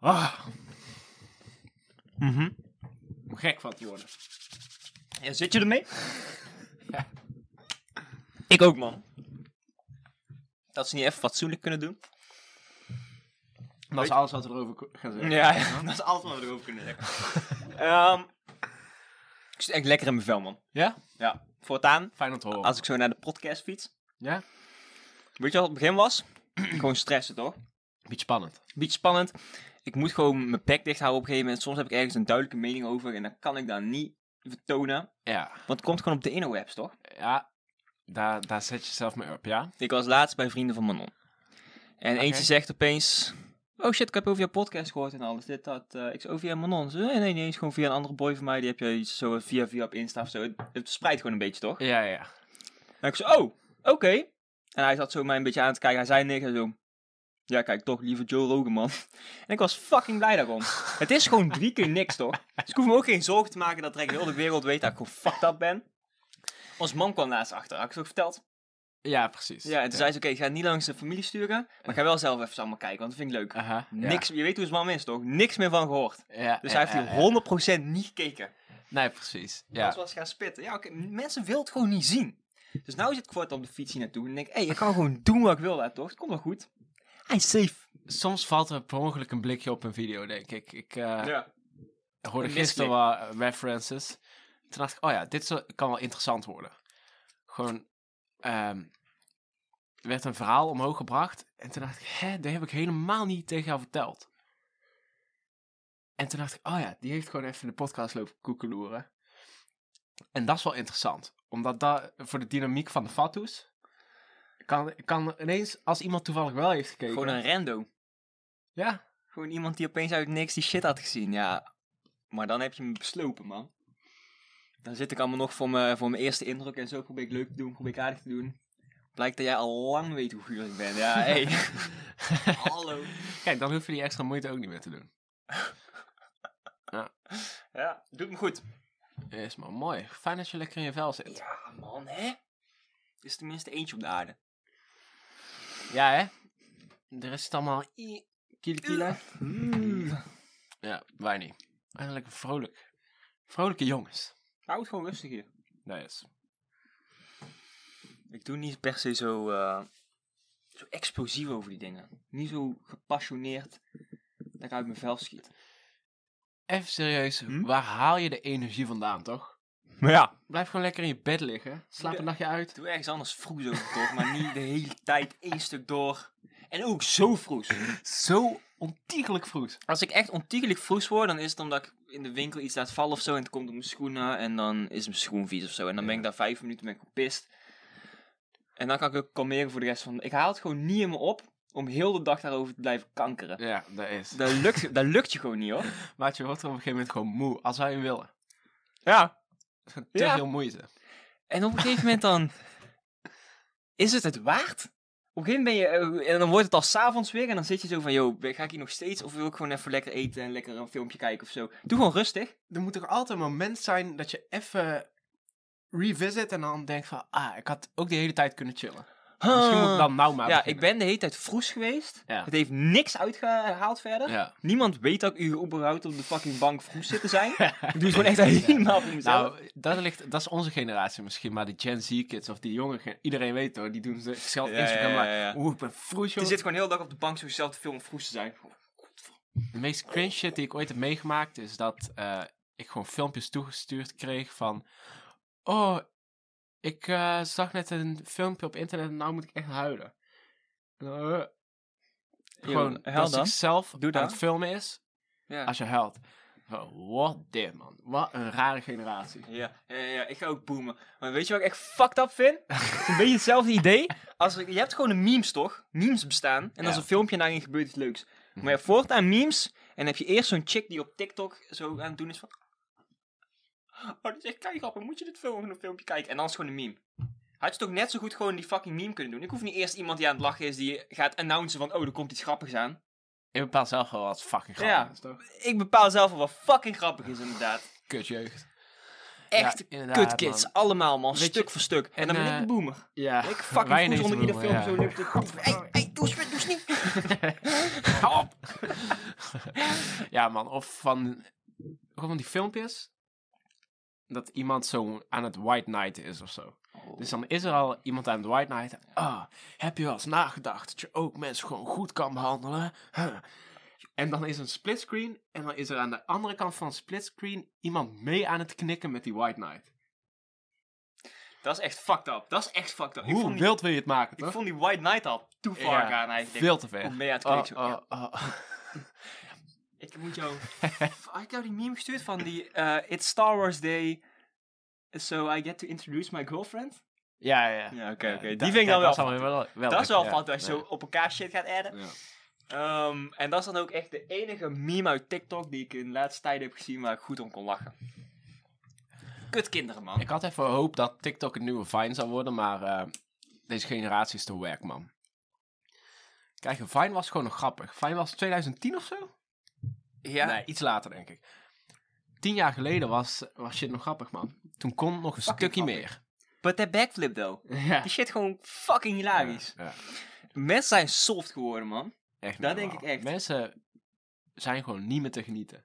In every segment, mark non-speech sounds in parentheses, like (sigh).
Ah, Mhm. om gek van te worden. Ja, zit je ermee? (laughs) Ik ook, man. Dat ze niet even fatsoenlijk kunnen doen. Dat is alles wat we erover gaan zeggen. Ja, ja. (laughs) dat is alles wat we erover kunnen zeggen. (laughs) Ehm, ik zit echt lekker in mijn vel, man. Ja? Ja. Voortaan, Fijn om te horen. als ik zo naar de podcast fiets. Ja? Weet je wat het begin was? (clears throat) gewoon stressen, toch? Beetje spannend. Beetje spannend. Ik moet gewoon mijn bek dicht houden op een gegeven moment. Soms heb ik ergens een duidelijke mening over en dan kan ik dat niet vertonen. Ja. Want het komt gewoon op de interwebs, toch? Ja. Daar, daar zet je zelf mee op, ja? Ik was laatst bij Vrienden van Manon. En eentje zegt opeens... Oh shit, ik heb over jouw podcast gehoord en alles. Dit, dat. eh, ik zei, oh, via Manon. Ze, nee, nee, nee. Gewoon via een andere boy van mij. Die heb je zo via via op Insta of zo. Het, het spreidt gewoon een beetje, toch? Ja, ja. En ik zei, oh, oké. En hij zat zo mij een beetje aan te kijken. Hij zei niks en zo... Ja, kijk, toch liever Joe Rogan, man. En ik was fucking blij daarom. het is gewoon drie keer niks, toch? Dus ik hoef me ook geen zorgen te maken dat direct heel de wereld weet dat ik gewoon fucked up ben. Ons man kwam laatst achter. Had ik ze ook verteld? Ja, precies. Ja, en toen zei ze, oké, ik ga het niet langs de familie sturen, maar ga wel zelf even allemaal kijken, want dat vind ik leuk. Aha, ja. Niks, je weet hoe zijn man is, toch? Niks meer van gehoord. Ja, Dus hij heeft hier ja. 100% niet gekeken. Nee, precies. Ja. Dat was gaan spitten. Ja, oké, mensen willen het gewoon niet zien. Dus nou zit ik voort op de fiets hier naartoe en denk ik, hé, ik kan gewoon doen wat ik wil daar, toch? Het komt wel goed. Is safe. Soms valt er per ongeluk een blikje op een video, denk ik. Ik eh, Ja. hoorde Een gisteren wat eh, references. Toen dacht ik, oh ja, dit kan wel interessant worden. Gewoon, ehm, er werd een verhaal omhoog gebracht. En toen dacht ik, hè, dat heb ik helemaal niet tegen jou verteld. En toen dacht ik, oh ja, die heeft gewoon even in de podcast lopen koekeloeren. En dat is wel interessant. Omdat dat voor de dynamiek van de fatsoes... Kan, kan ineens, als iemand toevallig wel heeft gekeken... Gewoon een rando. Ja, Gewoon iemand die opeens uit niks die shit had gezien. Ja, maar dan heb je me beslopen, man. Dan zit ik allemaal nog voor mijn, voor mijn eerste indruk en zo. Probeer ik leuk te doen, probeer ik aardig te doen. Blijkt dat jij al lang weet hoe guur ik ben. Ja, (laughs) hey. (laughs) Hallo. Kijk, dan hoef je die extra moeite ook niet meer te doen. (laughs) Ja, doet me goed. Is maar mooi. Fijn dat je lekker in je vel zit. Ja, man, hè? Er is tenminste eentje op de aarde. Ja, hè? Er is het allemaal... Kilo kilo. Ja, wij niet. Eigenlijk vrolijk. Vrolijke jongens. Hou het gewoon rustig hier. Is. Ik doe niet per se zo, eh, zo explosief over die dingen. Niet zo gepassioneerd dat ik uit mijn vel schiet. Even serieus, Hm? waar haal je de energie vandaan, toch? (laughs) Maar ja, Blijf gewoon lekker in je bed liggen. Slaap een nachtje uit. doe ergens anders vroeg over toch, maar niet de hele tijd één stuk door. En ook zo vroeg. Zo ontiegelijk vroeg. Als ik echt ontiegelijk vroes word, dan is het omdat ik in de winkel iets laat vallen of zo. En het komt op mijn schoenen en dan is mijn schoen vies of zo. En dan ben ik daar vijf minuten mee gepist. En dan kan ik ook kalmeren voor de rest van... Ik haal het gewoon niet in me op om heel de dag daarover te blijven kankeren. Ja, dat is. Dat lukt, dat lukt je gewoon niet hoor. (laughs) Maar je wordt er op een gegeven moment gewoon moe. Als wij hem willen. Ja. (laughs) Te Ja. veel moeite. En op een gegeven moment dan... (laughs) Is het het waard? Op een gegeven moment ben je... eh, En dan wordt het al s'avonds weer. En dan zit je zo van... Yo, ga ik hier nog steeds? Of wil ik gewoon even lekker eten en lekker een filmpje kijken of zo? Doe gewoon rustig. er moet toch altijd een moment zijn dat je even revisit en dan denkt van, ah, ik had ook de hele tijd kunnen chillen. Misschien moet ik dan nou maar Ja, ik ben de hele tijd vroes geweest. Ja. Het heeft niks uitgehaald verder. Ja. Niemand weet dat ik u überhaupt op de fucking bank vroes zit te zijn. (laughs) ik doe het gewoon echt helemaal voor mezelf. Nou, dat, ligt, dat is onze generatie misschien, maar de Gen Z-kids of die jonge gen- iedereen weet hoor, die doen zichzelf Instagram maar. Oeh, ik ben vroeg, Je joh. zit gewoon heel dag op de bank zo zelf te filmen vroes te zijn. De meest cringe shit die ik ooit heb meegemaakt is dat eh, ik gewoon filmpjes toegestuurd kreeg van, oh, ik eh, zag net een filmpje op internet en nou moet ik echt huilen. Eh, gewoon huil dat zichzelf Doe aan dat. het filmen is Ja. als je huilt. What dit man, wat een rare generatie. Ja, ja, ja, ik ga ook boomen. Maar weet je wat ik echt fucked up vind? (laughs) Een beetje hetzelfde idee. Als er, je hebt gewoon een memes toch? Memes bestaan. En als Ja. een filmpje en daarin gebeurt iets leuks. Maar je hebt voortaan memes. En dan heb je eerst zo'n chick die op TikTok zo aan het doen is van... (laughs) Oh, dat is echt. Moet je dit een filmpje kijken? En dan is het gewoon een meme. Had je toch net zo goed gewoon die fucking meme kunnen doen? Ik hoef niet eerst iemand die aan het lachen is, die gaat announcen van... Oh, er komt iets grappigs aan. Ik bepaal zelf wel wat fucking grappig Ja. is, toch? Ik bepaal zelf wel wat fucking grappig is, inderdaad. Kutjeugd. Echt Ja, kutkids. man. allemaal, man. Weet je- stuk voor stuk. En, en, dan ben ik eh, de boomer. Ja, Ik fucking ineens onder ieder filmpje ja. zo lukt. (laughs) Hé, doe eens, doe eens niet. (laughs) Hou op! ja, man. Of van, of van die filmpjes. Dat iemand zo aan het white night is of zo. Dus dan is er al iemand aan het white night. Ah, heb je wel eens nagedacht dat je ook mensen gewoon goed kan behandelen? Huh. En dan is een splitscreen. En dan is er aan de andere kant van een splitscreen iemand mee aan het knikken met die white night. Dat is echt fucked up. Dat is echt fucked up. Ik Hoe die, wild wil je het maken, ik toch? vond die White Knight al too far Ja, gaan eigenlijk. Veel te ver. Om mee aan het Oh, knikken. oh, oh. (laughs) Ik moet jou... ik heb die meme gestuurd van die... eh, It's Star Wars Day, so I get to introduce my girlfriend. Ja, ja. Ja, oké, Ja, oké. Die vind ik dan wel dat is wel, wel Dat is wel ja. fout als je zo op elkaar shit gaat adden. Ja. Ehm, en dat is dan ook echt de enige meme uit TikTok die ik in de laatste tijd heb gezien waar ik goed om kon lachen. Kut kinderen, man. Ik had even hoop dat TikTok een nieuwe Vine zou worden, maar eh, deze generatie is te werk, man. Kijk, Vine was gewoon nog grappig. Vine was 2010 of zo? Ja, Nee, iets later, denk ik. Tien jaar geleden was, was shit nog grappig, man. Toen kon nog een stukje grappig. meer. but that backflip though. Ja. Die shit gewoon fucking hilarisch. Ja, ja. Mensen zijn soft geworden, man. Echt Dat denk ik echt. Mensen zijn gewoon niet meer te genieten.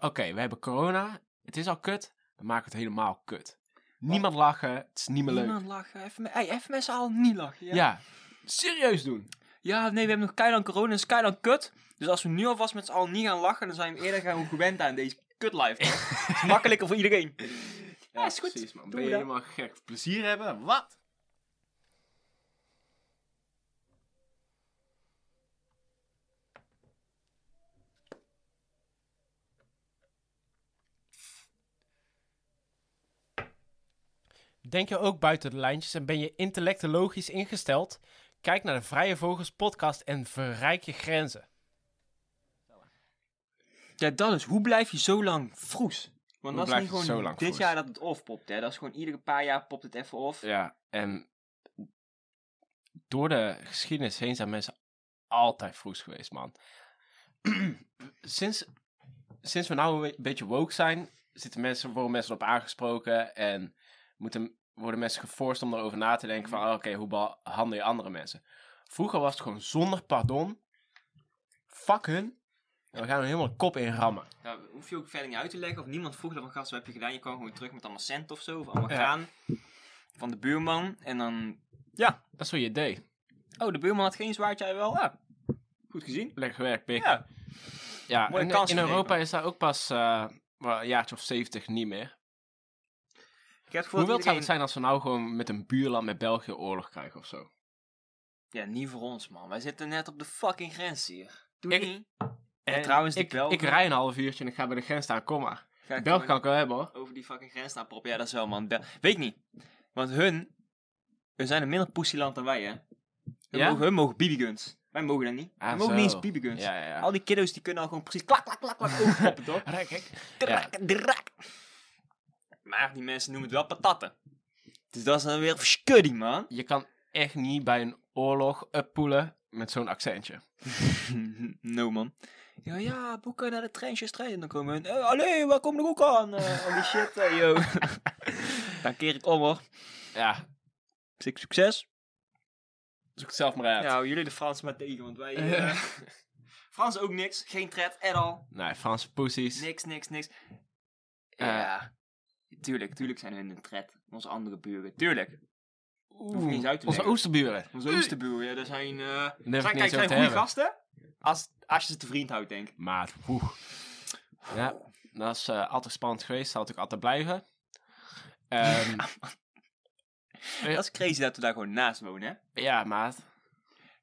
Oké, we hebben corona. Het is al kut. Dan maken we het helemaal kut. Niemand lachen. Het is niet meer leuk. Niemand lachen. Even, hey, even z'n allen niet lachen. Ja. Ja. serieus doen. Ja, nee, we hebben nog keihard corona, dus keihard kut. Dus als we nu alvast met z'n allen niet gaan lachen, dan zijn we eerder gaan gewend aan deze kut life. Het is makkelijker voor iedereen. (laughs) Ja, is goed. Precies, man. Doen Ben je dat. helemaal gek? Plezier hebben? Wat? Denk je ook buiten de lijntjes en ben je intellectologisch ingesteld? Kijk naar de Vrije Vogels podcast en verrijk je grenzen. Ja, dat is. Hoe blijf je zo lang vroes? Want Hoe dat is niet gewoon zo lang dit vroes? jaar dat het off popt, hè. Dat is gewoon iedere paar jaar popt het even off. Ja, en door de geschiedenis heen zijn mensen altijd vroes geweest, man. (clears throat) sinds, sinds we nou een beetje woke zijn, zitten mensen, worden mensen op aangesproken en moeten, worden mensen geforst om erover na te denken van, oh, oké, hoe behandel je andere mensen? Vroeger was het gewoon zonder pardon, fuck hun, en we gaan er helemaal kop in rammen. Nou, hoef je ook verder niet uit te leggen. Of niemand vroeg dat van gast, wat heb je gedaan? Je kwam gewoon terug met allemaal cent of zo. Of allemaal Ja. graan. Van de buurman. En dan... Dat is wat je deed. Oh, de buurman had geen zwaardje, hij wel. Ja, goed gezien. Lekker gewerkt, pik. Ja. Ja, en kans in. Europa is daar ook pas eh, wel een jaartje of 70 niet meer. Ik heb het Hoe dat wild zou het zijn als we nou gewoon met een buurland met België oorlog krijgen of zo? Ja, niet voor ons, man. Wij zitten net op de fucking grens hier. Doe Ik- niet. En trouwens, ik, Belgen- ik rij een half uurtje en ik ga bij de grens staan, kom maar. België kan ik wel hebben hoor. over die fucking grens staan proppen. Ja, dat is wel, man. Bel- Weet niet. Want hun... Hun zijn een minder pussyland dan wij, hè. Hun, Ja? mogen, hun mogen BB-guns. Wij mogen dat niet. Ah, wij mogen niet eens BB-guns. Ja, ja, ja. Al die kiddo's die kunnen al gewoon precies klak, klak, klak, klak overpoppen, toch? (laughs) Rijk, kijk. Drak, drak. Maar die mensen noemen het wel patatten. Dus dat is dan weer skuddy, man. Je kan echt niet bij een oorlog uppoelen met zo'n accentje. (laughs) no, man. Ja, ja, boeken naar de trenches strijden. Dan komen hun. Eh, allee, waar kom ik ook aan? Eh, al die shit, eh, yo. (laughs) dan keer ik om, hoor. Ja, succes. zoek het zelf maar uit. Ja, hou jullie de Fransen maar tegen, want wij... eh (laughs) Frans ook niks. Geen tred, at all. Nee, Franse poesies. Niks, niks, niks. Ja. Tuurlijk, tuurlijk zijn hun een tred. Onze andere buren. Tuurlijk. hoef ik niet eens uit te Onze leggen. oosterburen. Onze oosterburen, ja, dat zijn... eh ik zijn, kijk, eens zijn te goede hebben. gasten. Als, als je ze te vriend houdt, denk ik. Maar, oeh. Ja, dat is eh, altijd spannend geweest. Zal natuurlijk altijd blijven. Ehm. (laughs) Dat is crazy dat we daar gewoon naast wonen, hè. ja, maat.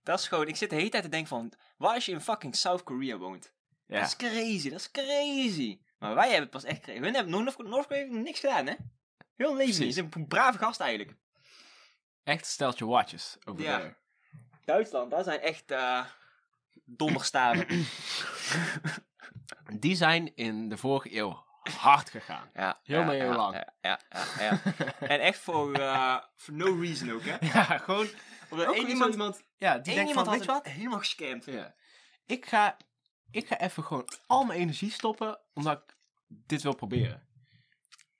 Dat is gewoon... Ik zit de hele tijd te denken van... Waar als je in fucking South Korea woont? Ja. Dat is crazy, dat is crazy. Maar wij hebben het pas echt. Hun hebben Noord- Noord-Korea heeft niks gedaan, hè. Heel leven niet. Ze zijn een brave gast eigenlijk. Echt stelt je watjes over Ja. Duitsland, dat zijn echt uh, donderstaven. (clears throat) Die zijn in de vorige eeuw hard gegaan. ja, Heel ja, ja, lang. Ja, ja, ja, (laughs) en echt voor uh, for no reason ook, hè. (laughs) Ja, gewoon... Omdat één iemand, iemand ja, die denkt iemand van, weet je wat? helemaal gescamd. Ja. Ik ga, ik ga even gewoon al mijn energie stoppen, omdat ik dit wil proberen.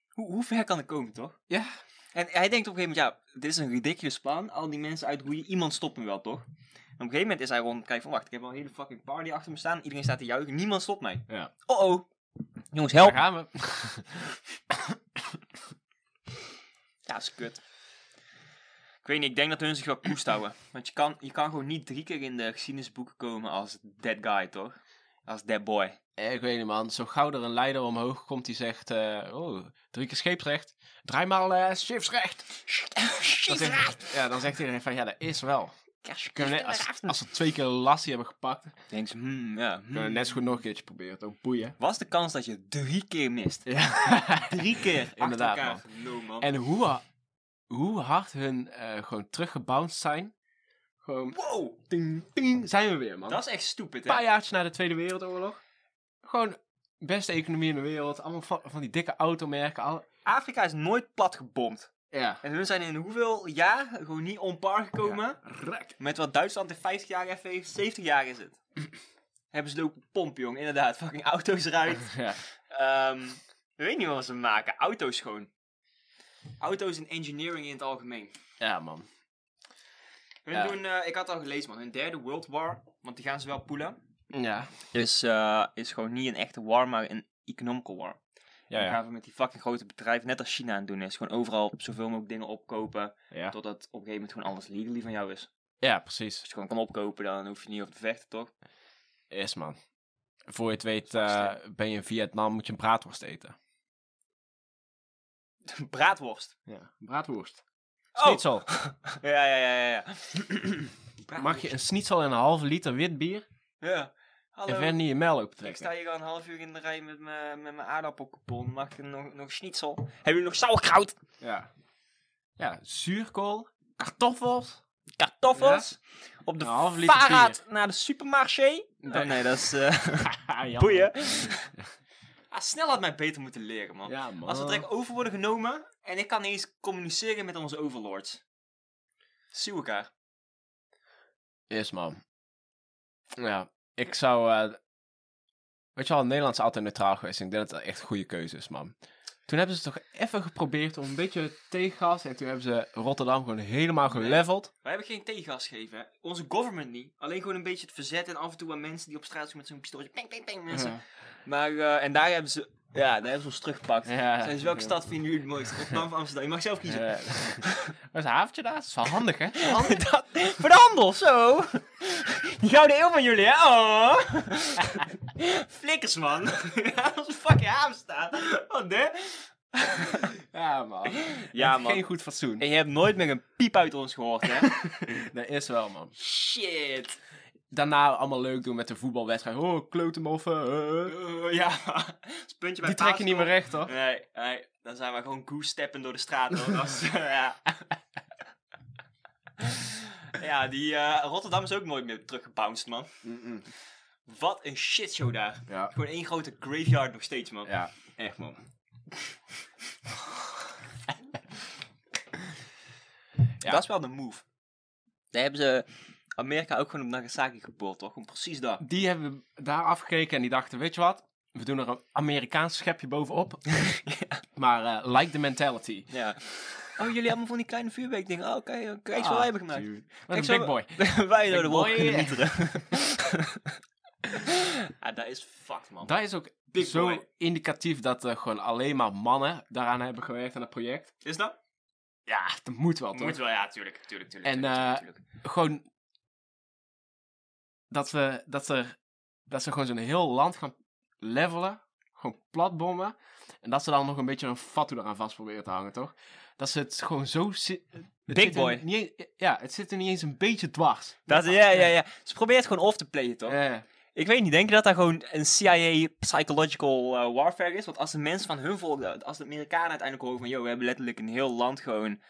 Hoe, hoe ver kan het komen, toch? Ja. En hij denkt op een gegeven moment, ja, dit is een ridiculous plan. Al die mensen uitroeien, iemand stopt me wel, toch? Een gegeven moment is hij rond, kijk van wacht, ik heb al een hele fucking party achter me staan. Iedereen staat te juichen, niemand stopt mij. Ja. Oh oh. Jongens, Daar help. gaan we. Ja, dat is kut. Ik weet niet, ik denk dat hun zich wel koest houden. Want je kan, je kan gewoon niet drie keer in de geschiedenisboeken komen als that guy, toch? Als that boy. Eh, Ik weet niet, man. Zo gauw er een leider omhoog komt die zegt... eh, oh, drie keer scheepsrecht. Draai maar eh schipsrecht. (laughs) Dan zegt, ja, dan zegt iedereen van... Ja, dat is wel. Als, als ze twee keer lassie hebben gepakt... Denk ze, hmm, ja. kunnen we hmm. net zo goed nog een keertje proberen. Ook boeien. Wat is de kans dat je drie keer mist? Ja. (laughs) Drie keer Inderdaad, achter elkaar. No, man. En hoe, hoe hard hun eh, gewoon teruggebounced zijn. Gewoon... wow, Ting, ting, zijn we weer, man. dat is echt stupid, Een hè? paar jaartjes na de Tweede Wereldoorlog. Gewoon beste economie in de wereld. Allemaal van, van die dikke automerken. Al, Afrika is nooit plat gebomd. Ja. En hun zijn in hoeveel jaar gewoon niet on par gekomen Rek. met wat Duitsland in 50 jaar heeft, 70 jaar is het. (clears throat) Hebben ze lopen pompen, jong. Inderdaad, fucking auto's eruit. (laughs) Ja. Ehm, ik weet niet wat ze maken. Auto's gewoon. Auto's en engineering in het algemeen. ja, man. Hun Ja. doen, eh, ik had al gelezen man, hun derde World War, want die gaan ze wel poelen. Ja. Is, eh, is gewoon niet een echte war, maar een economical war. Ja, Dan ja. gaan we met die fucking grote bedrijven, net als China aan het doen is. Gewoon overal zoveel mogelijk dingen opkopen, totdat op een gegeven moment gewoon alles legally van jou is. ja, precies. Als je gewoon kan opkopen, dan hoef je niet over te vechten, toch? Is, man. Voor je het weet eh, ben je in Vietnam, moet je een braadworst eten. (laughs) Braadworst. Ja, braadworst. Oh! Schnitzel. (laughs) Ja, ja, ja, ja. ja. (clears throat) Mag je een schnitzel en een halve liter wit bier Ja. Hallo. en verder niet je mel open Ik sta hier al een half uur in de rij met mijn met aardappelcoupon. Mag ik nog, nog schnitzel? Hebben jullie nog sauerkraut? Ja. Ja, zuurkool, kartoffels. Kartoffels? Op de liter vaarraad naar de supermarché? Oh, Nee. nee, dat is... (laughs) Jammer. boeien. (laughs) ah, snel had mij beter moeten leren, man. Ja, man. Als we direct over worden genomen en ik kan niet eens communiceren met onze overlords. Zie elkaar. Is, man. Ja, ik zou... eh, weet je wel, Nederland is altijd neutraal geweest. Ik denk dat dat echt een goede keuze is, man. Toen hebben ze toch even geprobeerd om een beetje tegengas. En toen hebben ze Rotterdam gewoon helemaal geleveld. Wij hebben geen tegengas gegeven, hè. Onze government niet. Alleen gewoon een beetje het verzet en af en toe aan mensen die op straat zijn met zo'n pistooltje. Ping, ping, ping, mensen. Ja. Maar, eh, en daar hebben ze... Ja, daar hebben ze ons teruggepakt. Ja. Zijn ze welke stad vinden jullie het mooiste? Rotterdam of Amsterdam? Je mag zelf kiezen. Eh, Wat is een haventje daar? Dat is wel handig, hè? Handig. (laughs) Dat, voor de handel, zo! Die gouden eeuw van jullie, hè? Oh! (laughs) Flikkers, man! (laughs) Als een fucking haven staat. Wat, hè? Ja, man. Ja, man. Geen goed fatsoen. En je hebt nooit meer een piep uit ons gehoord, hè? (laughs) Dat is wel, man. Shit! Daarna allemaal leuk doen met de voetbalwedstrijd. Oh, klotemoffen. eh. Uh, ja, puntje bij Die trek je niet meer recht, hoor. Nee, nee, dan zijn we gewoon goose-steppen door de straat, hoor. Dat is, ja. Ja, die eh, Rotterdam is ook nooit meer teruggebounced, man. Wat een shitshow daar. Ja. Gewoon één grote graveyard nog steeds, man. Ja, echt, man. (laughs) Ja. Dat is wel de move. Daar hebben ze Amerika ook gewoon op Nagasaki gepoeld, toch? Gewoon precies dat. Die hebben daar afgekeken en die dachten, weet je wat? We doen er een Amerikaans schepje bovenop. (laughs) Maar eh, like the mentality. Ja. Oh, jullie allemaal van die kleine vuurwerkdingen. Oh, kijk, kijk eens wat wij hebben gemaakt. Kijk, zo- big boy. (laughs) wij door de wolken mieteren. ja, (laughs) dat is fucked, man. Dat is ook Big zo boy. indicatief dat er gewoon alleen maar mannen daaraan hebben gewerkt aan het project. Is dat? Ja, dat moet wel, toch? Moet wel, ja, tuurlijk, tuurlijk, tuurlijk. En, tuurlijk, eh, tuurlijk. Gewoon dat ze, dat, er, dat ze gewoon zo'n heel land gaan levelen. Gewoon platbommen. En dat ze dan nog een beetje een fatu eraan vast proberen te hangen, toch? Dat ze het gewoon zo... Big er boy. Niet, ja, het zit er niet eens een beetje dwars. Dat, ja, ja, ja. Ze probeert gewoon off te playen, toch? Eh, Ik weet niet, denk je dat dat gewoon een CIA psychological eh, warfare is? Want als de mensen van hun volk, als de Amerikanen uiteindelijk horen van, joh, we hebben letterlijk een heel land gewoon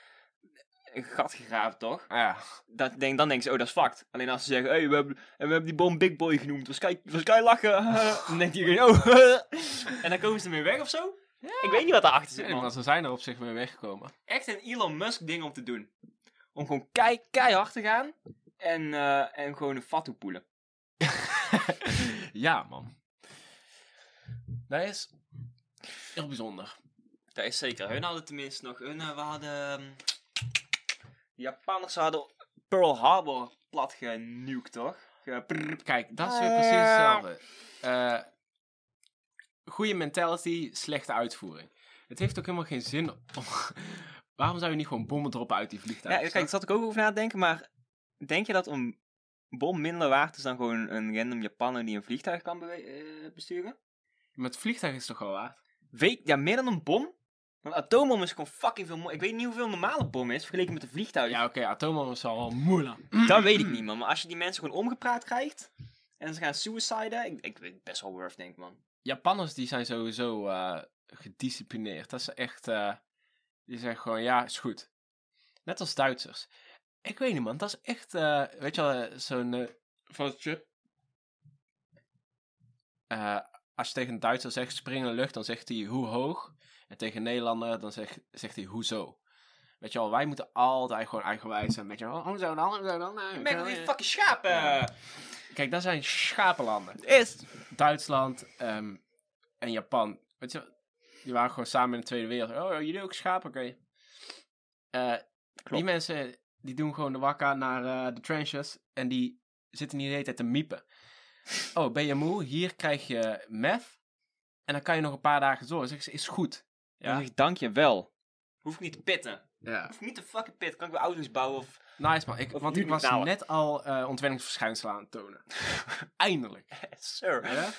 een gat gegraven, toch? ja. Dat, denk, dan denken ze, oh, dat is fucked. Alleen als ze zeggen, hey, we hebben, en we hebben die bom Big Boy genoemd, was kei, was kei lachen. (laughs) dan denkt iedereen, oh, (laughs) en dan komen ze ermee weg of zo? (laughs) Ik weet niet wat daarachter zit, man. maar ze zijn er op zich mee weggekomen. Echt een Elon Musk ding om te doen. Om gewoon kei, keihard te gaan en, eh, en gewoon een fatu poelen. (laughs) ja, man. Dat is heel bijzonder. Dat is zeker. Hun hadden tenminste nog. Hun, eh, we hadden. ehm, de Japanners hadden Pearl Harbor plat genukt, toch? Ge-. Kijk, dat is weer precies hetzelfde. Eh goede mentality, slechte uitvoering. Het heeft ook helemaal geen zin om... (laughs) Waarom zou je niet gewoon bommen droppen uit die Ja, vliegtuigen? kijk, daar zat ik ook over na te denken, maar denk je dat een bom minder waard is dan gewoon een random Japaner die een vliegtuig kan eh, besturen? Met vliegtuig is het toch wel waard? Weet, ja, meer dan een bom? Want een atoombom is gewoon fucking veel Ik weet niet hoeveel een normale bom is, vergeleken met een vliegtuig. Ja, oké, atoombom is al wel moeilijk. (clears throat) Dat weet ik niet, man. Maar als je die mensen gewoon omgepraat krijgt en ze gaan suiciden, ik, ik weet best wel worth, denk ik, man. Japanners die zijn sowieso eh, gedisciplineerd. Dat is echt... eh, die zeggen gewoon, ja, is goed. Net als Duitsers. Ik weet niet, man. Dat is echt... eh, weet je wel, zo'n... Eh, als je tegen een Duitser zegt spring in de lucht, dan zegt hij hoe hoog. En tegen een Nederlander, dan zegt, zegt hij hoezo. Weet je wel, wij moeten altijd gewoon eigenwijs zijn. Met je, oh, hoezo dan, hoezo dan? Ben kan die fucking schapen. Ja. Kijk, dat zijn schapenlanden. Is. Duitsland ehm, en Japan. Weet je, die waren gewoon samen in de Tweede Wereldoorlog. Oh, jullie ook schapen? Oké. Eh, die mensen, die doen gewoon de wakka naar eh, de trenches. En die zitten niet de hele tijd te miepen. (laughs) Oh, ben je moe? Hier krijg je meth. En dan kan je nog een paar dagen door. Zeg ze, is goed. Ja. Ja. Dan zeg ik, dank je wel. Hoef ik niet te pitten. Ja. Hoef ik niet te fucking pitten. Kan ik weer auto's bouwen of... Nice man. Ik, want ik was nou. net al eh ontwenningsverschijnselen aan het tonen. (laughs) Eindelijk. Sir. Ja?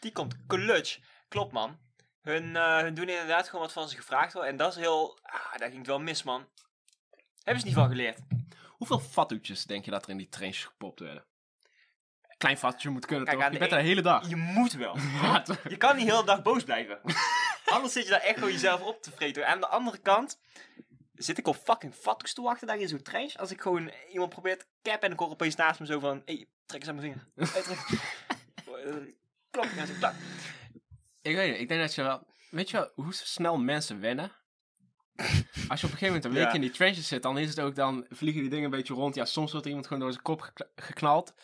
Die komt clutch. Klopt, man. Hun, eh, hun doen inderdaad gewoon wat van ze gevraagd wordt. En dat is heel... Ah, daar ging het wel mis, man. Hebben ze niet van geleerd. Hoeveel fatsoetjes denk je dat er in die trenches gepopt werden? Klein fatsoetje moet kunnen Kijk, toch? Je bent er de hele dag. Je moet wel. (laughs) Je kan niet de hele dag boos blijven. (laughs) Anders zit je daar echt gewoon jezelf op te vreten. Aan de andere kant zit ik op fucking fatsoes te wachten daar in zo'n trench. Als ik gewoon iemand probeer te cappen en ik hoor opeens naast me zo van... Hé, trek eens aan mijn vinger. Hey, trek. (laughs) Eh, Klok, ja, zo, klak. Ik weet niet, ik denk dat je wel... Weet je wel hoe snel mensen wennen? Als je op een gegeven moment een week Ja. in die trenches zit, dan is het ook dan... Vliegen die dingen een beetje rond. Ja, soms wordt er iemand gewoon door zijn kop geknald.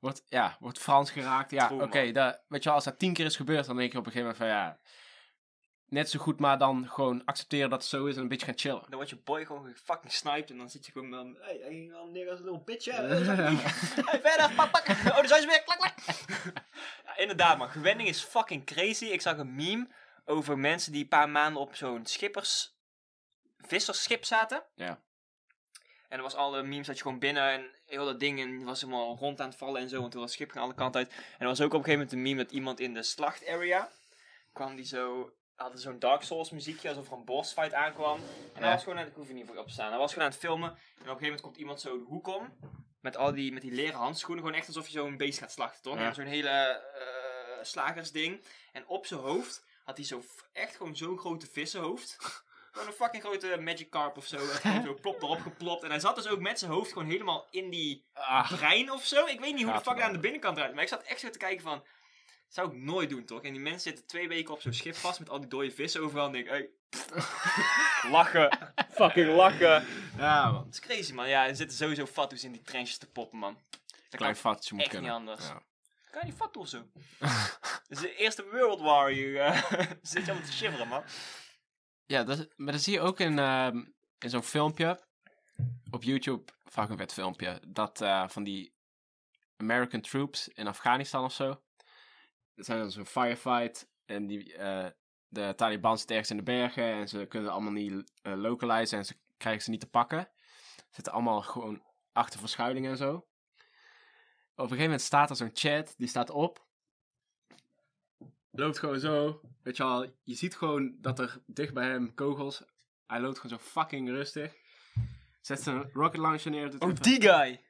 Wordt, ja, wordt Frans geraakt. Ja, oké. weet je wel, als dat tien keer is gebeurd, dan denk je op een gegeven moment van ja... Net zo goed, maar dan gewoon accepteren dat het zo is en een beetje gaan chillen. Dan wordt je boy gewoon fucking sniped en dan zit je gewoon dan... Hey, hij ging al neer als een little bitch, hè. (laughs) (laughs) Hey, verder, pak, pak. Oh, daar zijn ze weer. Klak, klak. (laughs) Ja, inderdaad, man. Gewenning is fucking crazy. Ik zag een meme over mensen die een paar maanden op zo'n schippers... vissersschip zaten. Ja. En er was alle memes dat je gewoon binnen en heel dat ding en was helemaal rond aan het vallen en zo, want toen was het schip ging alle kanten uit. En er was ook op een gegeven moment een meme dat iemand in de slachtarea kwam die zo, hadden zo'n Dark Souls muziekje alsof er een boss fight aankwam. En hij was gewoon aan het, ik hoef er niet voor op te staan, hij was gewoon aan het filmen. En op een gegeven moment komt iemand zo de hoek om, met al die, met die leren handschoenen, gewoon echt alsof je zo'n beest gaat slachten, toch? Ja. Zo'n hele eh, slagersding. En op zijn hoofd had hij zo, echt gewoon zo'n grote vissenhoofd. (laughs) Gewoon een fucking grote Magic Carp of zo. Zo (laughs) plop erop geplopt. En hij zat dus ook met zijn hoofd gewoon helemaal in die Ah, brein of zo. Ik weet niet hoe de fuck hij aan de binnenkant eruit. Maar ik zat echt zo te kijken van... Zou ik nooit doen, toch? En die mensen zitten twee weken op zo'n schip vast met al die dode vissen overal. En denk hey, (laughs) lachen. Fucking lachen. ja, man. Dat is crazy, man. Ja, er zitten sowieso fatsoes in die trenches te poppen, man. Dat Klein moet echt kunnen. niet anders. Ja. kan je niet of zo. (laughs) Dat is de eerste World War hier. eh, (laughs) zit je allemaal te shiveren, man. Ja, dat, maar dat zie je ook in, ehm, in zo'n filmpje. Op YouTube, een vet filmpje. Dat eh, van die American troops in Afghanistan of zo. Dat zijn dan zo'n firefight. En die, eh, de Taliban zitten ergens in de bergen. En ze kunnen allemaal niet eh localizen. En ze krijgen ze niet te pakken. Ze zitten allemaal gewoon achter verschuilingen en zo. Op een gegeven moment staat er zo'n chat. Die staat op. Loopt gewoon zo. Weet je wel, je ziet gewoon dat er dicht bij hem kogels. Hij loopt gewoon zo fucking rustig. Zet zijn rocket launcher neer. doet Oh, die guy.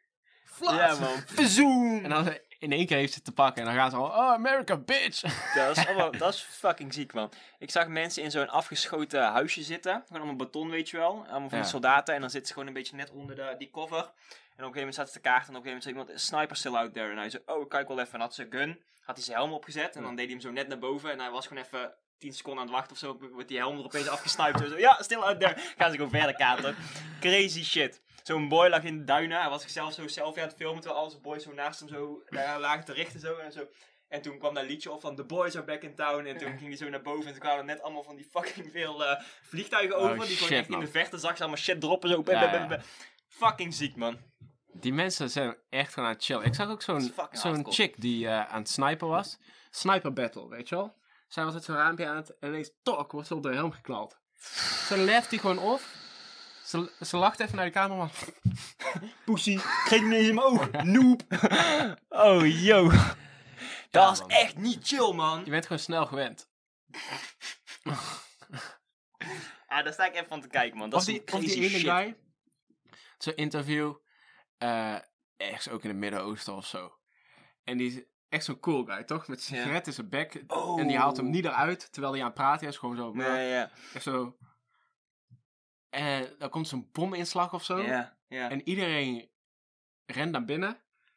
flats. Ja, man. Verzoom. (laughs) En dan in één keer heeft ze het te pakken. En dan gaan ze al, oh, America, bitch. (laughs) Dat is, allemaal, (laughs) dat is fucking ziek, man. Ik zag mensen in zo'n afgeschoten huisje zitten. Gewoon allemaal beton, weet je wel. Allemaal van die soldaten. En dan zitten ze gewoon een beetje net onder de, die cover. En op een gegeven moment staat ze te kaart. En op een gegeven moment zei iemand, sniper still out there. En hij zei, oh, kijk wel even. En had ze gun. Had hij zijn helm opgezet. En dan deed hij hem zo net naar boven. En hij was gewoon even 10 seconden aan het wachten of zo. Wordt die helm er opeens afgesniped. En zo, ja, still out there. Gaan ze gewoon verder kaarten. Crazy shit. Zo'n boy lag in de duinen. Hij was zichzelf zo selfie aan het filmen. Terwijl al zijn boys zo naast hem zo daar lagen te richten. Zo, en, zo. en toen kwam dat liedje op van The Boys are back in town. En toen ging hij zo naar boven. En toen kwamen er net allemaal van die fucking veel eh, vliegtuigen Oh, over. die gewoon in de verte zag ze allemaal shit droppen. Zo. Ja, ja. Fucking ziek, man. Die mensen zijn echt gewoon aan het chillen. Ik zag ook zo'n zo'n chick die eh, aan het snipen was. Sniper battle, weet je wel? Zij was het zo'n raampje aan het... En ineens, tok, wordt ze op de helm geklald. Ze left die gewoon op. Ze, ze lacht even naar de cameraman. (laughs) Pussy, geef me eens in mijn oog. Noob. (laughs) oh, yo. Dat is man. echt niet chill, man. Je bent gewoon snel gewend. Ja, (laughs) daar sta ik even van te kijken, man. Dat of is die, some of die crazy ene shit. guy. Zo'n interview. eh ergens ook in het Midden-Oosten of zo. En die is echt zo'n cool guy, toch? Met sigaret in zijn bek. Oh. En die haalt hem niet eruit terwijl hij aan het praten is. Gewoon zo. Nee, ja. Echt zo. En dan komt zo'n bominslag of zo. Ja, ja. En iedereen rent naar binnen.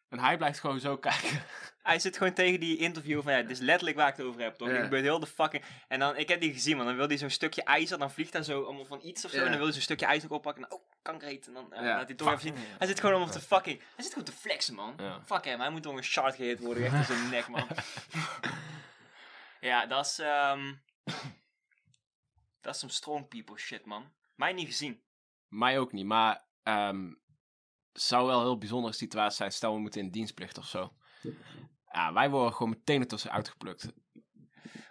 En hij blijft gewoon zo (laughs) kijken. Hij zit gewoon tegen die interview van, ja, dit is letterlijk waar ik het over heb, toch? Ja. Ik ben heel de fucking... En dan, ik heb die gezien, man. Dan wil hij zo'n stukje ijzer, dan vliegt hij zo allemaal van iets of zo. Ja. En dan wil hij zo'n stukje ijzer ook oppakken. En, oh, kankerreet. En dan laat hij toch even zien. Hij zit gewoon allemaal te fucking... Hij zit gewoon te flexen, man. Fuck hem, hij moet toch een shard gehit worden. Echt in zijn nek, man. (laughs) ja, dat is... ehm dat is some strong people shit, man. Mij niet gezien. Mij ook niet, maar ehm zou wel een heel bijzondere situatie zijn. Stel, we moeten in dienstplicht of zo. Ja, wij worden gewoon meteen ertussen uitgeplukt.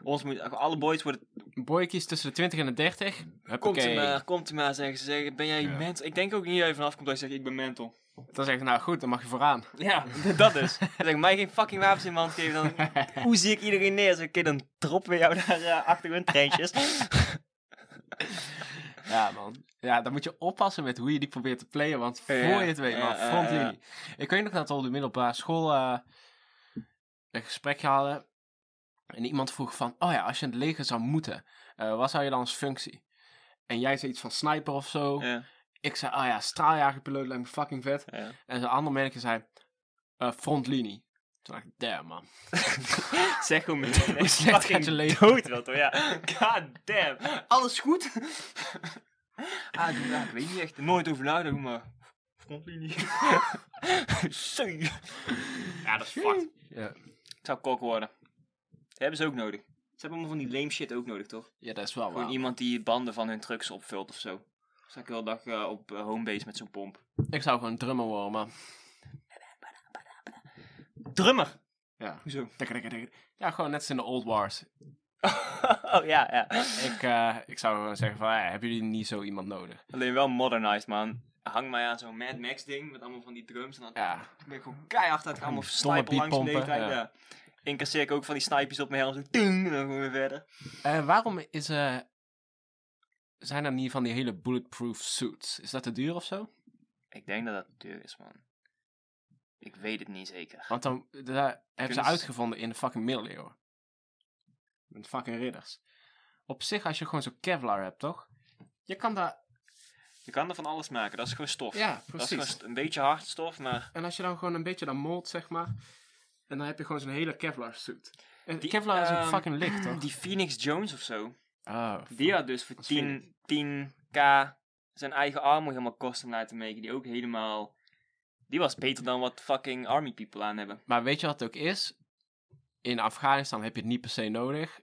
Ons moet, alle boys worden... Boykies tussen de 20 en de 30. Komt u maar, komt u maar, zeggen ze. Zeggen, ben jij Ja. mental? Ik denk ook niet dat je vanaf komt dat je zegt, ik ben mental. Dan zeg ik, nou goed, dan mag je vooraan. Ja, (laughs) dat is. Dan zeg ik, mij geen fucking wapens in mijn hand geven, dan (laughs) hoe zie ik iedereen neer? Zeg ik, dan droppen we jou daar eh, achter hun treintjes. (laughs) Ja, man. Ja, dan moet je oppassen met hoe je die probeert te playen, want voor je het weet, man, frontlinie. Ik weet nog dat we op de middelbare school eh, een gesprekje hadden. En iemand vroeg van, oh ja, als je in het leger zou moeten, eh, wat zou je dan als functie? En jij zei iets van sniper of zo. Ja, Ik zei, oh ja, straaljagerpiloot lijkt me fucking vet. ja. En zo'n ander mannetje zei, eh, frontlinie. Ik, damn man. (laughs) Zeg gewoon meteen (laughs) Hoe slecht gaat je leven? dood wilt hoor, ja. God damn. Alles goed? (laughs) ah, ik, ja, ik weet niet echt. Nooit over nadenken, maar... Frontlinie. Ja, dat is fucked. Ja, Het zou kok worden. Dat hebben ze ook nodig. Ze hebben allemaal van die lame shit ook nodig, toch? ja dat is wel Gewoon waar. iemand die banden van hun trucks opvult of zo. Sta ik heel de dag eh, op eh, homebase met zo'n pomp. Ik zou gewoon drummer worden, man. Drummer! Ja. Hoezo? Ja, gewoon net als in de Old Wars. (laughs) oh ja, ja. Ik, eh, ik zou zeggen van, ja, hebben jullie niet zo iemand nodig? Alleen wel modernized, man. Hang mij aan zo'n Mad Max ding met allemaal van die drums. En dan Ja, ben ik gewoon keihard uit allemaal Stomme sniper langs de hele beatpompen, tijd. ja. Ja. Incasseer ik ook van die snipers op mijn helm. Zo ting, en dan gewoon weer verder. Eh, waarom is, eh, zijn er niet van die hele bulletproof suits? Is dat te duur of zo? Ik denk dat dat duur is, man. Ik weet het niet zeker. Want dan daar hebben ze uitgevonden in de fucking middeleeuwen. Met fucking ridders. Op zich, als je gewoon zo'n Kevlar hebt, toch? Je kan daar... Je kan er van alles maken. Dat is gewoon stof. Ja, dat is precies. gewoon st- een beetje hard stof, maar... En als je dan gewoon een beetje dan molt, zeg maar. En dan heb je gewoon zo'n hele Kevlar suit. En Die, Kevlar is ook ehm, fucking licht, toch? Die Phoenix Jones of zo. Oh, Die had dus voor Wat vind 10, 10k zijn eigen armor helemaal custom laten maken. Die ook helemaal... Die was beter dan wat fucking army people aan hebben. Maar weet je wat het ook is? In Afghanistan heb je het niet per se nodig.